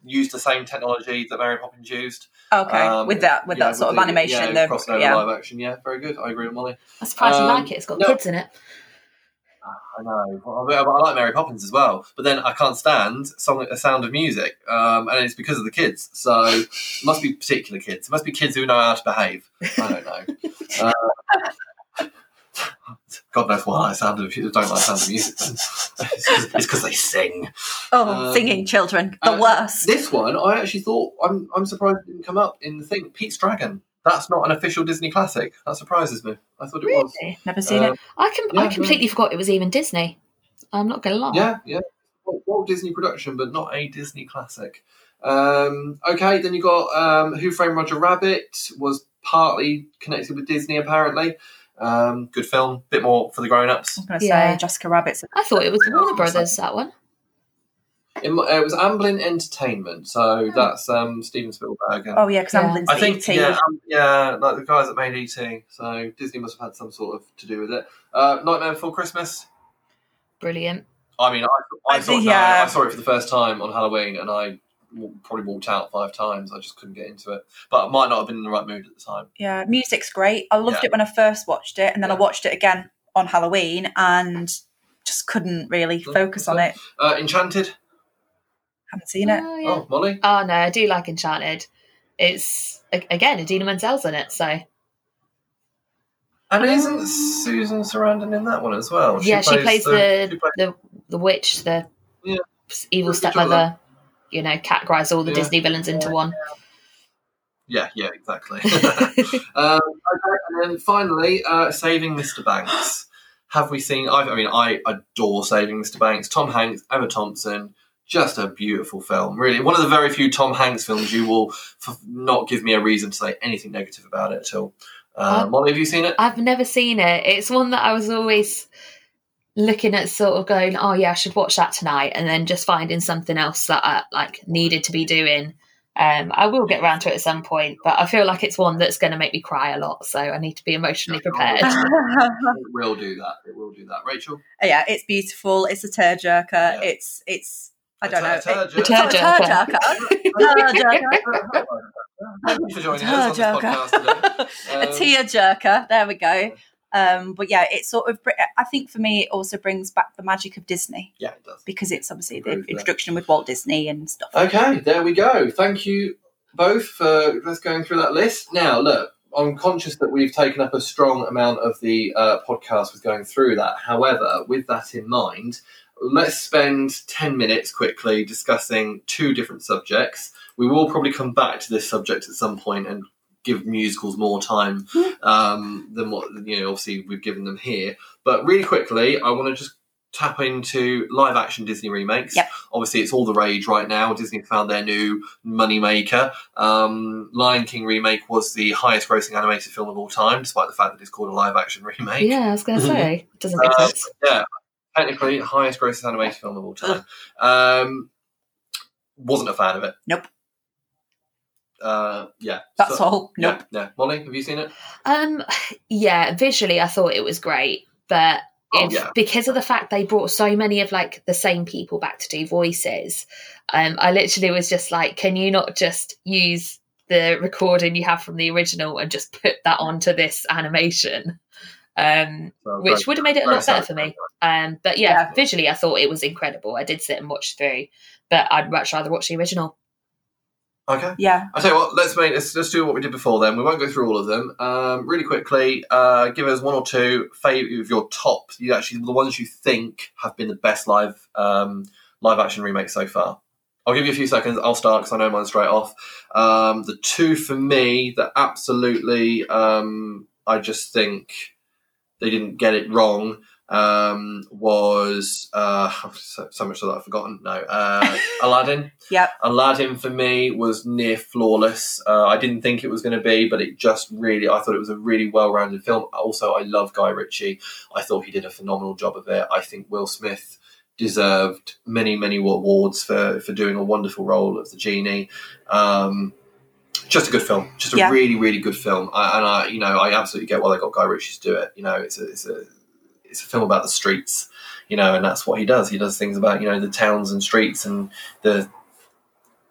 A: Used the same technology that Mary Poppins used.
C: Okay,
A: Um,
C: with that, with
A: yeah,
C: that sort of
A: the-
C: animation,
A: yeah,
C: the,
A: crossing over
C: yeah.
A: live action. Yeah, very good. I agree with Molly.
B: I'm surprised you
A: Um,
B: like it. It's got
A: no.
B: kids in it.
A: I know. I, I like Mary Poppins as well, but then I can't stand song, a sound of music, um, and it's because of the kids. So it must be particular kids. It must be kids who know how to behave. I don't know. uh, God knows why I sound of, don't like sound of music. It's because they sing.
C: Oh,
A: Um,
C: singing children, the
A: uh,
C: worst.
A: This one, I actually thought I'm I'm surprised it didn't come up in the thing. Pete's Dragon. That's not an official Disney classic. That surprises me. I thought it was.
C: Never seen
A: Uh,
C: it.
B: I can.
A: Yeah,
B: I completely forgot it was even Disney. I'm not going to lie.
A: Yeah, yeah. Walt Walt Disney production, but not a Disney classic. Um, okay, then you got um, Who Framed Roger Rabbit was partly connected with Disney, apparently. Um, good film, bit more for the grown-ups.
C: I was going to
B: Yeah.
C: say Jessica Rabbit's.
B: I thought it was
A: Yeah,
B: Warner Brothers. That one.
A: It, it was Amblin Entertainment, so that's um, Steven Spielberg. and-
C: Oh yeah, because
B: Yeah.
C: Amblin's
A: I think,
C: ET.
A: yeah, um, yeah, like the guys that made ET. So Disney must have had some sort of to do with it. Uh, Nightmare Before Christmas.
B: Brilliant.
A: I mean, I, I,
C: I
A: saw,
C: think,
A: no,
C: yeah.
A: I saw it for the first time on Halloween, and I probably walked out five times. I just couldn't get into it, but I might not have been in the right mood at the time.
C: Yeah, music's great. I loved
A: Yeah.
C: it when I first watched it, and then I watched it again on Halloween, and just couldn't really
A: Mm,
C: focus on it.
A: Uh, Enchanted.
C: Haven't seen it.
B: Oh, yeah.
A: Oh, Molly.
B: Oh no, I do like Enchanted. It's again Idina Menzel's in it, so
A: And isn't Susan Sarandon in that one as well?
B: yeah, she plays the
A: she plays-
B: the the witch, the
A: Yeah.
B: evil stepmother. You know, categorize all the
A: Yeah.
B: Disney villains into one.
A: yeah, yeah, exactly. um, okay, and then finally, uh, Saving Mr. Banks. Have we seen? I, I mean, I adore Saving Mr. Banks. Tom Hanks, Emma Thompson. Just a beautiful film, really. One of the very few Tom Hanks films you will f- not give me a reason to say anything negative about it at all. Uh,
B: Um,
A: Molly, have you seen it?
B: I've never seen it. It's one that I was always looking at, sort of going, "Oh yeah, I should watch that tonight," and then just finding something else that I like needed to be doing. Um, I will get around to it at some point, but I feel like it's one that's going to make me cry a lot, so I need to be emotionally prepared.
A: It will do that. It will do that. Rachel?
C: yeah, it's beautiful. It's a tearjerker.
A: Yeah.
C: It's it's. I
A: A
C: don't know.
A: tur-
C: It-
A: turjer.
B: A turjer.
C: Turjerker.
A: Thank you for joining us on this podcast today.
C: a
A: Um,
C: tearjerker. There we go. Um, but yeah, it sort of. I think for me, it also brings back the magic of Disney
A: Yeah, it does.
C: because it's obviously the
A: Agree with that.
C: introduction with Walt Disney and stuff.
A: Okay, there we go. Thank you both for let's going through that list. Now, look, I'm conscious that we've taken up a strong amount of the uh, podcast with going through that. However, with that in mind, let's spend 10 minutes quickly discussing two different subjects. We will probably come back to this subject at some point and give musicals more time um, than what you know obviously we've given them here. But really quickly i want to just tap into live action disney remakes.
C: Yep.
A: obviously it's all the rage right now. Disney found their new money maker um, lion king remake was the highest grossing animated film of all time despite the fact that it's called a live action remake.
B: Yeah, I was going to say, It doesn't make
A: Uh,
B: sense.
A: yeah, technically highest grossing animated film of all time. Um, wasn't a fan of it.
C: Nope.
A: Uh, yeah,
C: That's
A: so-
C: all.
A: Yeah, yeah. Molly, have you seen it?
B: Um, yeah, visually, I thought it was great, but
A: Oh,
B: if,
A: yeah.
B: because of the fact they brought so many of like the same people back to do voices, um, I literally was just like, can you not just use the recording you have from the original and just put that onto this animation? Um,
A: So,
B: which would have made it a lot better for me. Um, but yeah,
C: Yeah.
B: visually, I thought it was incredible. I did sit and watch through, but I'd much rather watch the original.
A: Okay.
C: Yeah.
A: I tell you what, let's make let's, let's do what we did before. Then we won't go through all of them. Um, really quickly, uh, give us one or two favorite of your top. You actually the ones you think have been the best live um, live action remakes so far. I'll give you a few seconds. I'll start because I know mine straight off. Um, the two for me that absolutely, um, I just think they didn't get it wrong um, was uh, so, so much that I've forgotten. No, uh, Aladdin.
C: Yep.
A: Aladdin for me was near flawless. Uh, I didn't think it was going to be, but it just really, I thought it was a really well rounded film. Also, I love Guy Ritchie. I thought he did a phenomenal job of it. I think Will Smith deserved many, many awards for, for doing a wonderful role of the genie. Um, just a good film, just a
C: Yeah.
A: really, really good film. I, and I, you know, I absolutely get why they got Guy Ritchie to do it. You know, it's a, it's a, it's a film about the streets. You know, and that's what he does. He does things about you know the towns and streets and the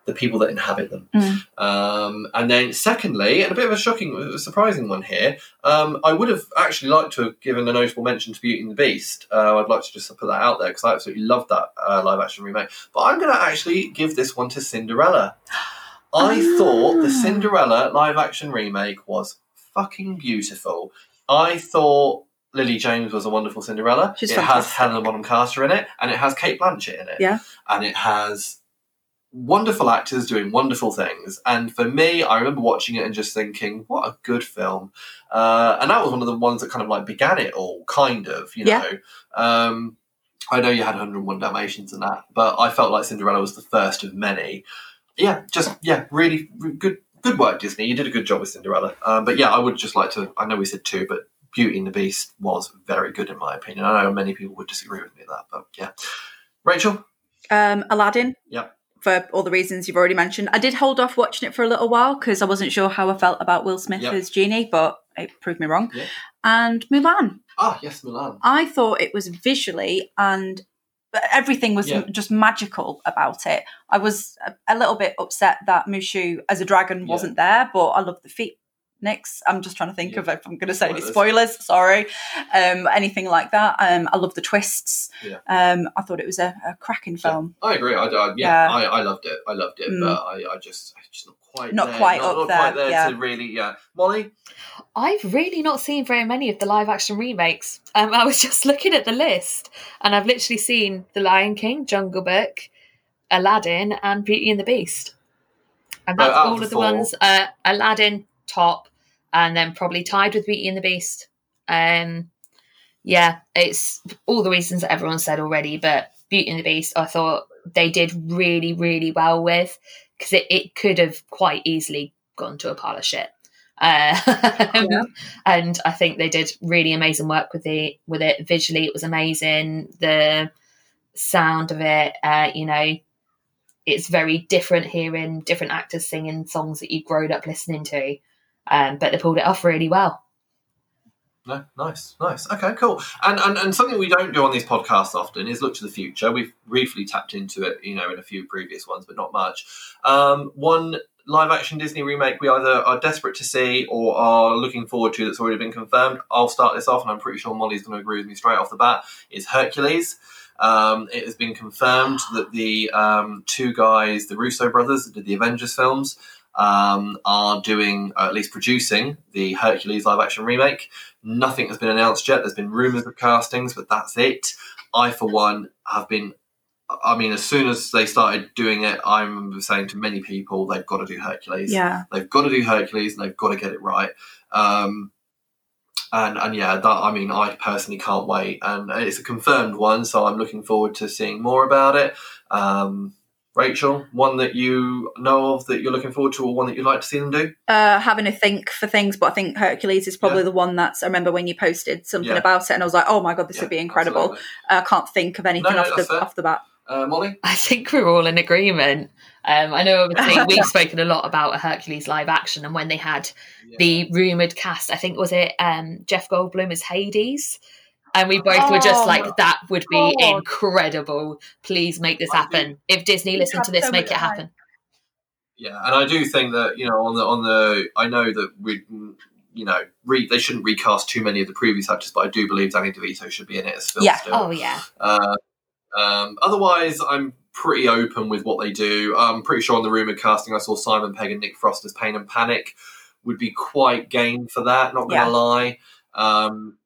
A: the people that inhabit them.
C: Mm.
A: Um, and then, secondly, and a bit of a shocking, surprising one here, um, I would have actually liked to have given a notable mention to Beauty and the Beast. Uh, I'd like to just put that out there because I absolutely loved that uh, live action remake. But I'm going to actually give this one to Cinderella. I
C: Ah.
A: thought the Cinderella live action remake was fucking beautiful. I thought Lily James was a wonderful Cinderella.
C: She's
A: it has
C: fantastic.
A: Helena Bonham Carter in it, and it has Cate Blanchett in it.
C: Yeah.
A: And it has wonderful actors doing wonderful things. And for me, I remember watching it and just thinking, what a good film. Uh, and that was one of the ones that kind of like began it all, kind of, you
C: Yeah.
A: know. Um, I know you had 101 Dalmatians and that, but I felt like Cinderella was the first of many. Yeah, just, yeah, really good good work, Disney. You did a good job with Cinderella. Um, but yeah, I would just like to, I know we said two, but Beauty and the Beast was very good in my opinion. I know many people would disagree with me that, but yeah. Rachel?
C: Um, Aladdin.
A: Yeah.
C: For all the reasons you've already mentioned, I did hold off watching it for a little while because I wasn't sure how I felt about Will Smith
A: Yep.
C: as genie, but it proved me wrong.
A: Yeah.
C: And Mulan,
A: Ah, yes, Mulan.
C: I thought it was visually and everything was
A: Yeah.
C: just magical about it. I was a, little bit upset that Mushu as a dragon
A: Yeah.
C: wasn't there, but I love the feet. Nix. I'm just trying to think
A: Yeah.
C: of if I'm going to say any
A: Spoilers.
C: spoilers. Sorry, um, anything like that. Um, I love the twists. Um, I thought it was a, a cracking film.
A: I agree. I, I yeah,
C: Yeah.
A: I, I loved it. I loved it,
C: Mm.
A: but I, I just, I just not quite,
C: Not
A: there.
C: quite
A: not,
C: up
A: not
C: there,
A: quite there
C: yeah.
A: to really, yeah. Molly,
B: I've really not seen very many of the live action remakes. Um, I was just looking at the list, and I've literally seen The Lion King, Jungle Book, Aladdin, and Beauty and the Beast. And
A: Oh,
B: that's
A: out of
B: all of the
A: four.
B: ones. Uh, Aladdin top, and then probably tied with Beauty and the Beast. Um, yeah, it's all the reasons that everyone said already, but Beauty and the Beast, I thought they did really, really well with because it, it could have quite easily gone to a pile of shit. Uh,
C: Yeah.
B: and I think they did really amazing work with the with it. Visually, it was amazing. The sound of it, uh, you know, it's very different hearing different actors singing songs that you've grown up listening to. Um, but they pulled it off really well.
A: No, nice, nice. Okay, cool. And, and and something we don't do on these podcasts often is look to the future. We've briefly tapped into it, you know, in a few previous ones, but not much. Um, one live action Disney remake we either are desperate to see or are looking forward to that's already been confirmed. I'll start this off, and I'm pretty sure Molly's going to agree with me straight off the bat. Is Hercules. Um, it has been confirmed that the um, two guys, the Russo brothers, that did the Avengers films, um, are doing, or at least producing, the Hercules live action remake. Nothing has been announced yet. There's been rumours of castings, but that's it. I, for one, have been. I mean, as soon as they started doing it, I remember saying to many people, they've got to do Hercules.
C: Yeah.
A: They've got to do Hercules and they've got to get it right. Um, and and yeah, that I mean, I personally can't wait, and it's a confirmed one, so I'm looking forward to seeing more about it. Um, Rachel, one that you know of that you're looking forward to, or one that you'd like to see them do?
C: Uh, having a think for things, but I think Hercules is probably
A: Yeah.
C: the one that's. I remember when you posted something
A: Yeah.
C: about it, and I was like, "Oh my god, this
A: Yeah,
C: would be incredible."
A: absolutely.
C: I can't think of anything
A: No, no,
C: off
A: that's
C: the
A: fair.
C: off the bat.
A: Uh, Molly,
B: I think we're all in agreement. Um, I know obviously we've spoken a lot about a Hercules live action, and when they had the rumored cast, I think was it um, Jeff Goldblum as Hades, and we both were just
C: Oh
B: like, "That would be
C: God.
B: incredible! Please make this happen. If Disney listen to this,
C: so
B: make it
C: time.
B: happen."
A: Yeah, and I do think that you know on the on the I know that we you know, re- they shouldn't recast too many of the previous actors, but I do believe Danny DeVito should be in it as Phil
C: Yeah.
A: still.
B: Oh yeah.
A: Uh, um, otherwise, I'm pretty open with what they do. I'm pretty sure on the rumored casting, I saw Simon Pegg and Nick Frost as Pain and Panic. Would be quite game for that. Not gonna
C: Yeah.
A: lie. Um,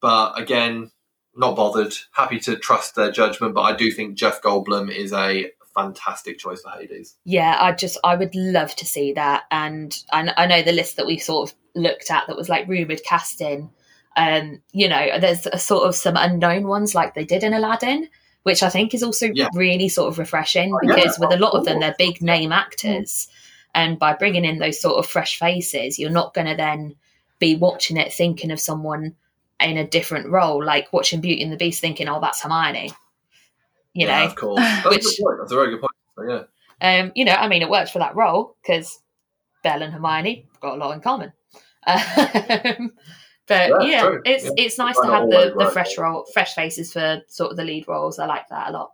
A: but again, not bothered. Happy to trust their judgment. But I do think Jeff Goldblum is a fantastic choice for Hades.
B: Yeah, I just I would love to see that, and I, kn- I know the list that we sort of looked at that was like rumored casting. Um, you know, there's a sort of some unknown ones like they did in Aladdin, which I think is also
A: Yeah.
B: really sort of refreshing
A: Oh, yeah,
B: because with a lot of them they're big name actors, and by bringing in those sort of fresh faces, you're not going to then be watching it thinking of someone in a different role, like watching Beauty and the Beast, thinking, "Oh, that's Hermione." You
A: yeah,
B: know,
A: of course. That's a
B: Which-
A: point. That's a very good point. So, yeah.
B: um, you know, I mean, it works for that role because Belle and Hermione got a lot in common. Um, but
A: Yeah,
B: yeah, it's it's nice to have the, the fresh role, fresh faces for sort of the lead roles. I like that a lot.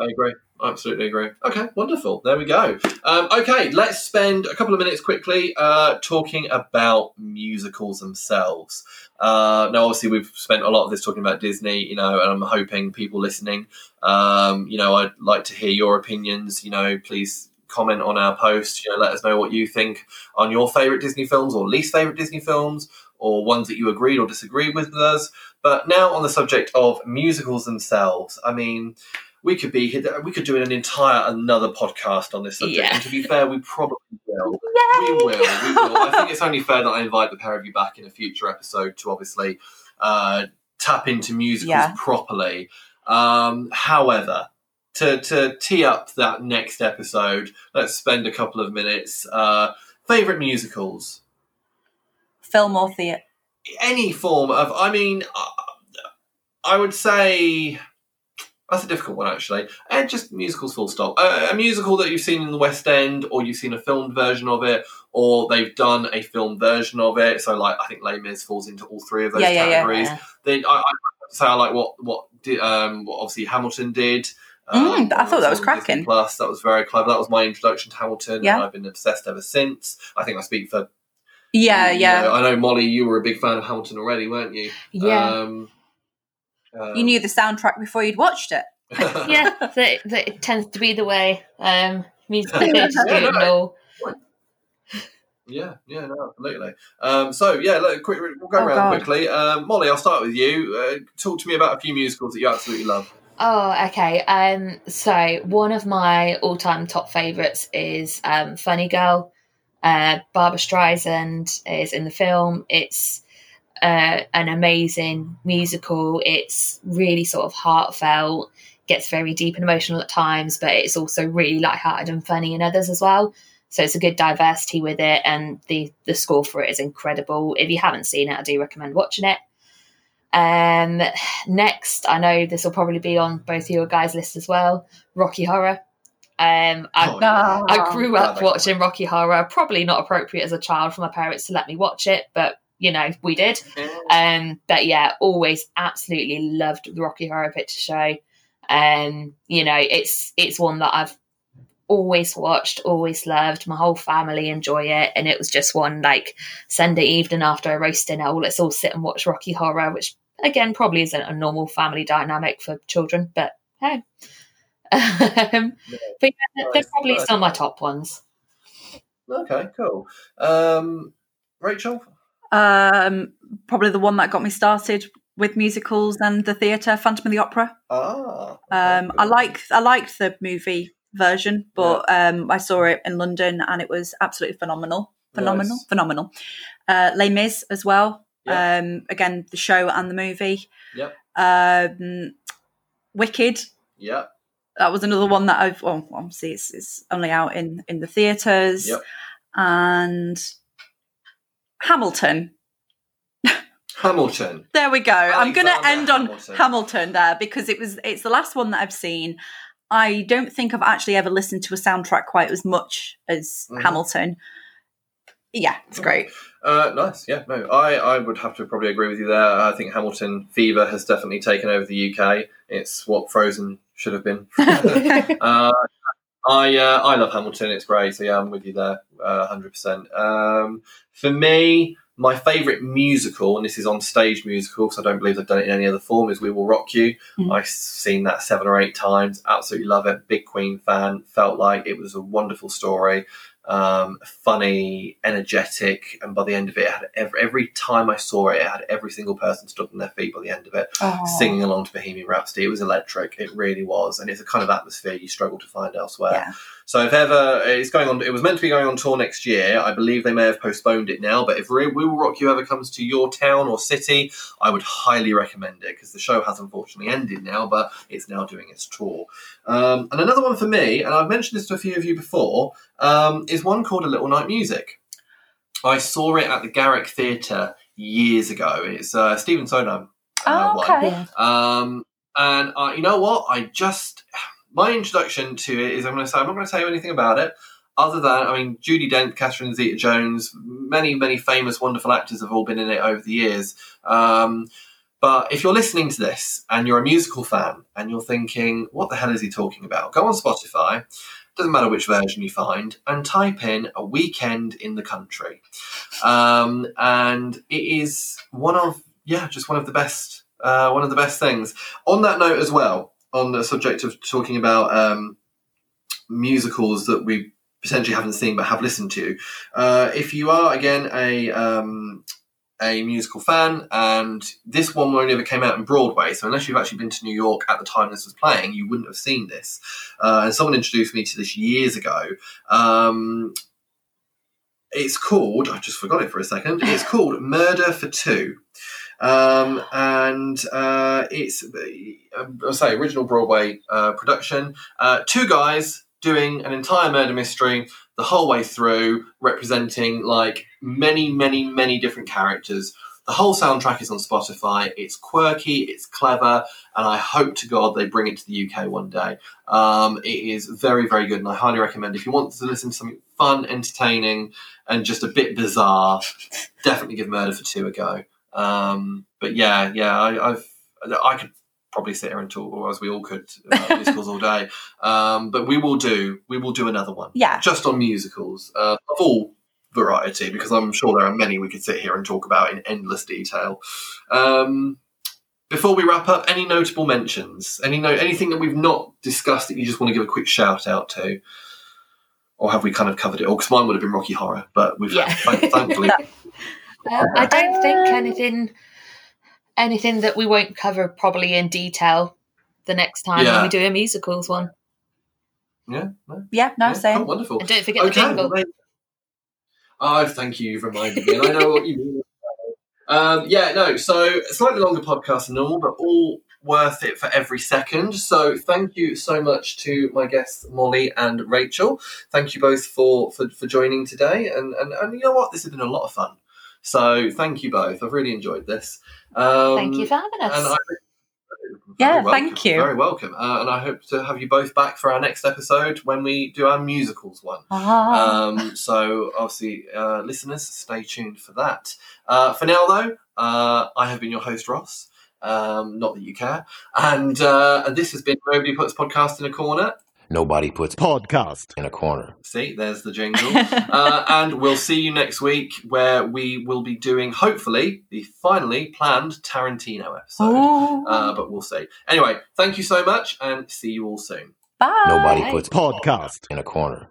A: I agree. I absolutely agree. Okay, wonderful. There we go. Um, okay, let's spend a couple of minutes quickly uh, talking about musicals themselves. Uh, now, obviously, we've spent a lot of this talking about Disney, you know, and I'm hoping people listening, um, you know, I'd like to hear your opinions. You know, please comment on our post. You know, let us know what you think on your favourite Disney films or least favourite Disney films, or ones that you agreed or disagreed with us. But now on the subject of musicals themselves, I mean, we could be we could do an entire another podcast on this subject.
B: Yeah.
A: And to be fair, we probably will. We will. We will. I think it's only fair that I invite the pair of you back in a future episode to obviously uh, tap into musicals
C: Yeah.
A: properly. Um, however, to to tee up that next episode, let's spend a couple of minutes. Uh, favorite musicals
C: Film or theatre?
A: any form of i mean uh, i would say that's a difficult one actually and just musicals full stop a, a musical that you've seen in the west end or you've seen a filmed version of it or they've done a film version of it so like i think Les Mis falls into all three of those
C: Yeah, yeah, yeah.
A: categories
B: Yeah.
A: then I, I have to say i like what what did um what obviously hamilton did um,
C: Mm, I thought that was
A: Disney
C: cracking.
A: Plus, that was very clever. That was my introduction to Hamilton,
C: Yeah.
A: and I've been obsessed ever since. I think I speak for
C: Yeah,
A: you
C: yeah.
A: know, I know Molly, you were a big fan of Hamilton already, weren't you?
B: Yeah,
A: Um, um,
C: You knew the soundtrack before you'd watched it.
B: yeah, that, that it tends to be the way. Um, music theatre
A: Yeah,
B: student
A: no.
B: and
A: yeah, yeah, no, absolutely. Um, so yeah, look, quick, we'll go
C: Oh,
A: around
C: God.
A: quickly. Um, Molly, I'll start with you. Uh, talk to me about a few musicals that you absolutely love.
B: Oh, okay. Um, so one of my all-time top favorites is um, Funny Girl. Uh, Barbra Streisand is in the film. It's uh, an amazing musical. It's really sort of heartfelt, gets very deep and emotional at times, but it's also really lighthearted and funny in others as well. So it's a good diversity with it, and the the score for it is incredible. If you haven't seen it, I do recommend watching it. Um, next, I know this will probably be on both of your guys' list as well. Rocky Horror. Um, I,
A: Oh.
B: I grew up watching Rocky Horror. Probably not appropriate as a child for my parents to let me watch it, but you know we did. Um, but yeah, always absolutely loved the Rocky Horror Picture Show. Um, you know, it's it's one that I've always watched, always loved. My whole family enjoy it, and it was just one like Sunday evening after a roast dinner. Oh, let's all sit and watch Rocky Horror, which again probably isn't a normal family dynamic for children, but hey. um, but yeah, they're
A: Nice,
B: probably
A: nice.
B: some of my top ones.
A: Okay, cool. Um, Rachel,
C: Um, probably the one that got me started with musicals and the theatre, Phantom of the Opera.
A: ah,
C: Um, I like I liked the movie version, but um, I saw it in London and it was absolutely phenomenal, phenomenal,
A: Nice.
C: phenomenal. Uh, Les Mis as well.
A: Yeah.
C: Um, again, the show and the movie.
A: Yep.
C: Um, Wicked.
A: Yeah,
C: That was another one that I've. Well, obviously, it's, it's only out in in the theaters.
A: Yep.
C: And Hamilton.
A: Hamilton.
C: There we go. I'm going to end on
A: Hamilton.
C: Hamilton. there because it was it's the last one that I've seen. I don't think I've actually ever listened to a soundtrack quite as much as
A: Mhm.
C: Hamilton. Yeah, it's great.
A: Uh, nice. Yeah, no, I, I would have to probably agree with you there. I think Hamilton fever has definitely taken over the UK. It's what Frozen should have been. uh, I uh, I love Hamilton. It's great. So yeah, I'm with you there, uh, hundred percent. Um, for me, my favourite musical, and this is on stage musical, because I don't believe they've done it in any other form, is We Will Rock You.
C: Mm.
A: I've seen that seven or eight times. Absolutely love it. Big Queen fan. Felt like it was a wonderful story. Um, funny, energetic, and by the end of it, it had every, every time I saw it, it had every single person stood on their feet by the end of it
C: Oh.
A: singing along to Bohemian Rhapsody. It was electric. It really was, and it's a kind of atmosphere you struggle to find elsewhere.
C: Yeah.
A: So if ever it's going on, it was meant to be going on tour next year. I believe they may have postponed it now. But if Re- We Will Rock You ever comes to your town or city, I would highly recommend it because the show has unfortunately ended now, but it's now doing its tour. Um, and another one for me, and I've mentioned this to a few of you before, um, is one called A Little Night Music. I saw it at the Garrick Theatre years ago. It's uh, Stephen Sondheim. uh,
C: Oh,
A: one.
C: okay.
A: Um, and uh, you know what? I just my introduction to it is I'm going to say I'm not going to tell you anything about it. Other than I mean, Judi Dench, Catherine Zeta-Jones, many many famous, wonderful actors have all been in it over the years. Um, but if you're listening to this and you're a musical fan and you're thinking, "What the hell is he talking about?" Go on Spotify. Doesn't matter which version you find, and type in "A Weekend in the Country," um, and it is one of yeah, just one of the best uh, one of the best things. On that note, as well, on the subject of talking about um, musicals that we potentially haven't seen but have listened to, uh, if you are again a um, a musical fan, and this one only ever came out in Broadway, so unless you've actually been to New York at the time this was playing, you wouldn't have seen this. Uh, and someone introduced me to this years ago. Um, it's called, I just forgot it for a second, it's called Murder for Two. Um, and uh, it's, uh, I'll say, original Broadway uh, production. Uh, two guys doing an entire murder mystery the whole way through, representing like many, many, many different characters. The whole soundtrack is on Spotify. It's quirky, it's clever, and I hope to God they bring it to the UK one day. Um, it is very, very good, and I highly recommend if you want to listen to something fun, entertaining, and just a bit bizarre, definitely give Murder for Two a go. Um, but yeah, yeah, I, I've I could probably sit here and talk, or as we all could, about musicals all day. Um, but we will do we will do another one
C: Yeah.
A: just on musicals uh, of all variety, because I'm sure there are many we could sit here and talk about in endless detail. Um, before we wrap up, any notable mentions? Any no, anything that we've not discussed that you just want to give a quick shout out to? Or have we kind of covered it all? Because mine would have been Rocky Horror, but we've
B: Yeah.
A: thankfully
B: Um, I don't think anything anything that we won't cover probably in detail the next time
A: Yeah.
B: when we do a musicals one.
A: yeah, no,
C: Yeah, no,
A: yeah,
C: same.
A: oh, wonderful.
B: And don't forget
A: Okay,
B: the jingle.
A: well, Oh, thank you. You've reminded me, and I know what you mean. Um, yeah, no. So slightly longer podcast than normal, but all worth it for every second. So thank you so much to my guests Molly and Rachel. Thank you both for for, for joining today, and, and and you know what, this has been a lot of fun. So thank you both. I've really enjoyed this. Um,
B: Thank you for having us.
A: and I,
C: Yeah,
A: welcome,
C: thank you.
A: Very welcome. Uh, and I hope to have you both back for our next episode when we do our musicals one.
C: Ah.
A: Um, so, obviously, uh, listeners, stay tuned for that. Uh, for now, though, uh, I have been your host, Ross. Um, not that you care. And uh, this has been Nobody Puts Podcast in a Corner.
D: Nobody puts podcast in a corner.
A: See, there's the jingle. uh, and we'll see you next week where we will be doing, hopefully, the finally planned Tarantino episode. Uh, but we'll see. Anyway, thank you so much and see you all soon.
C: Bye.
D: Nobody puts podcast in a corner.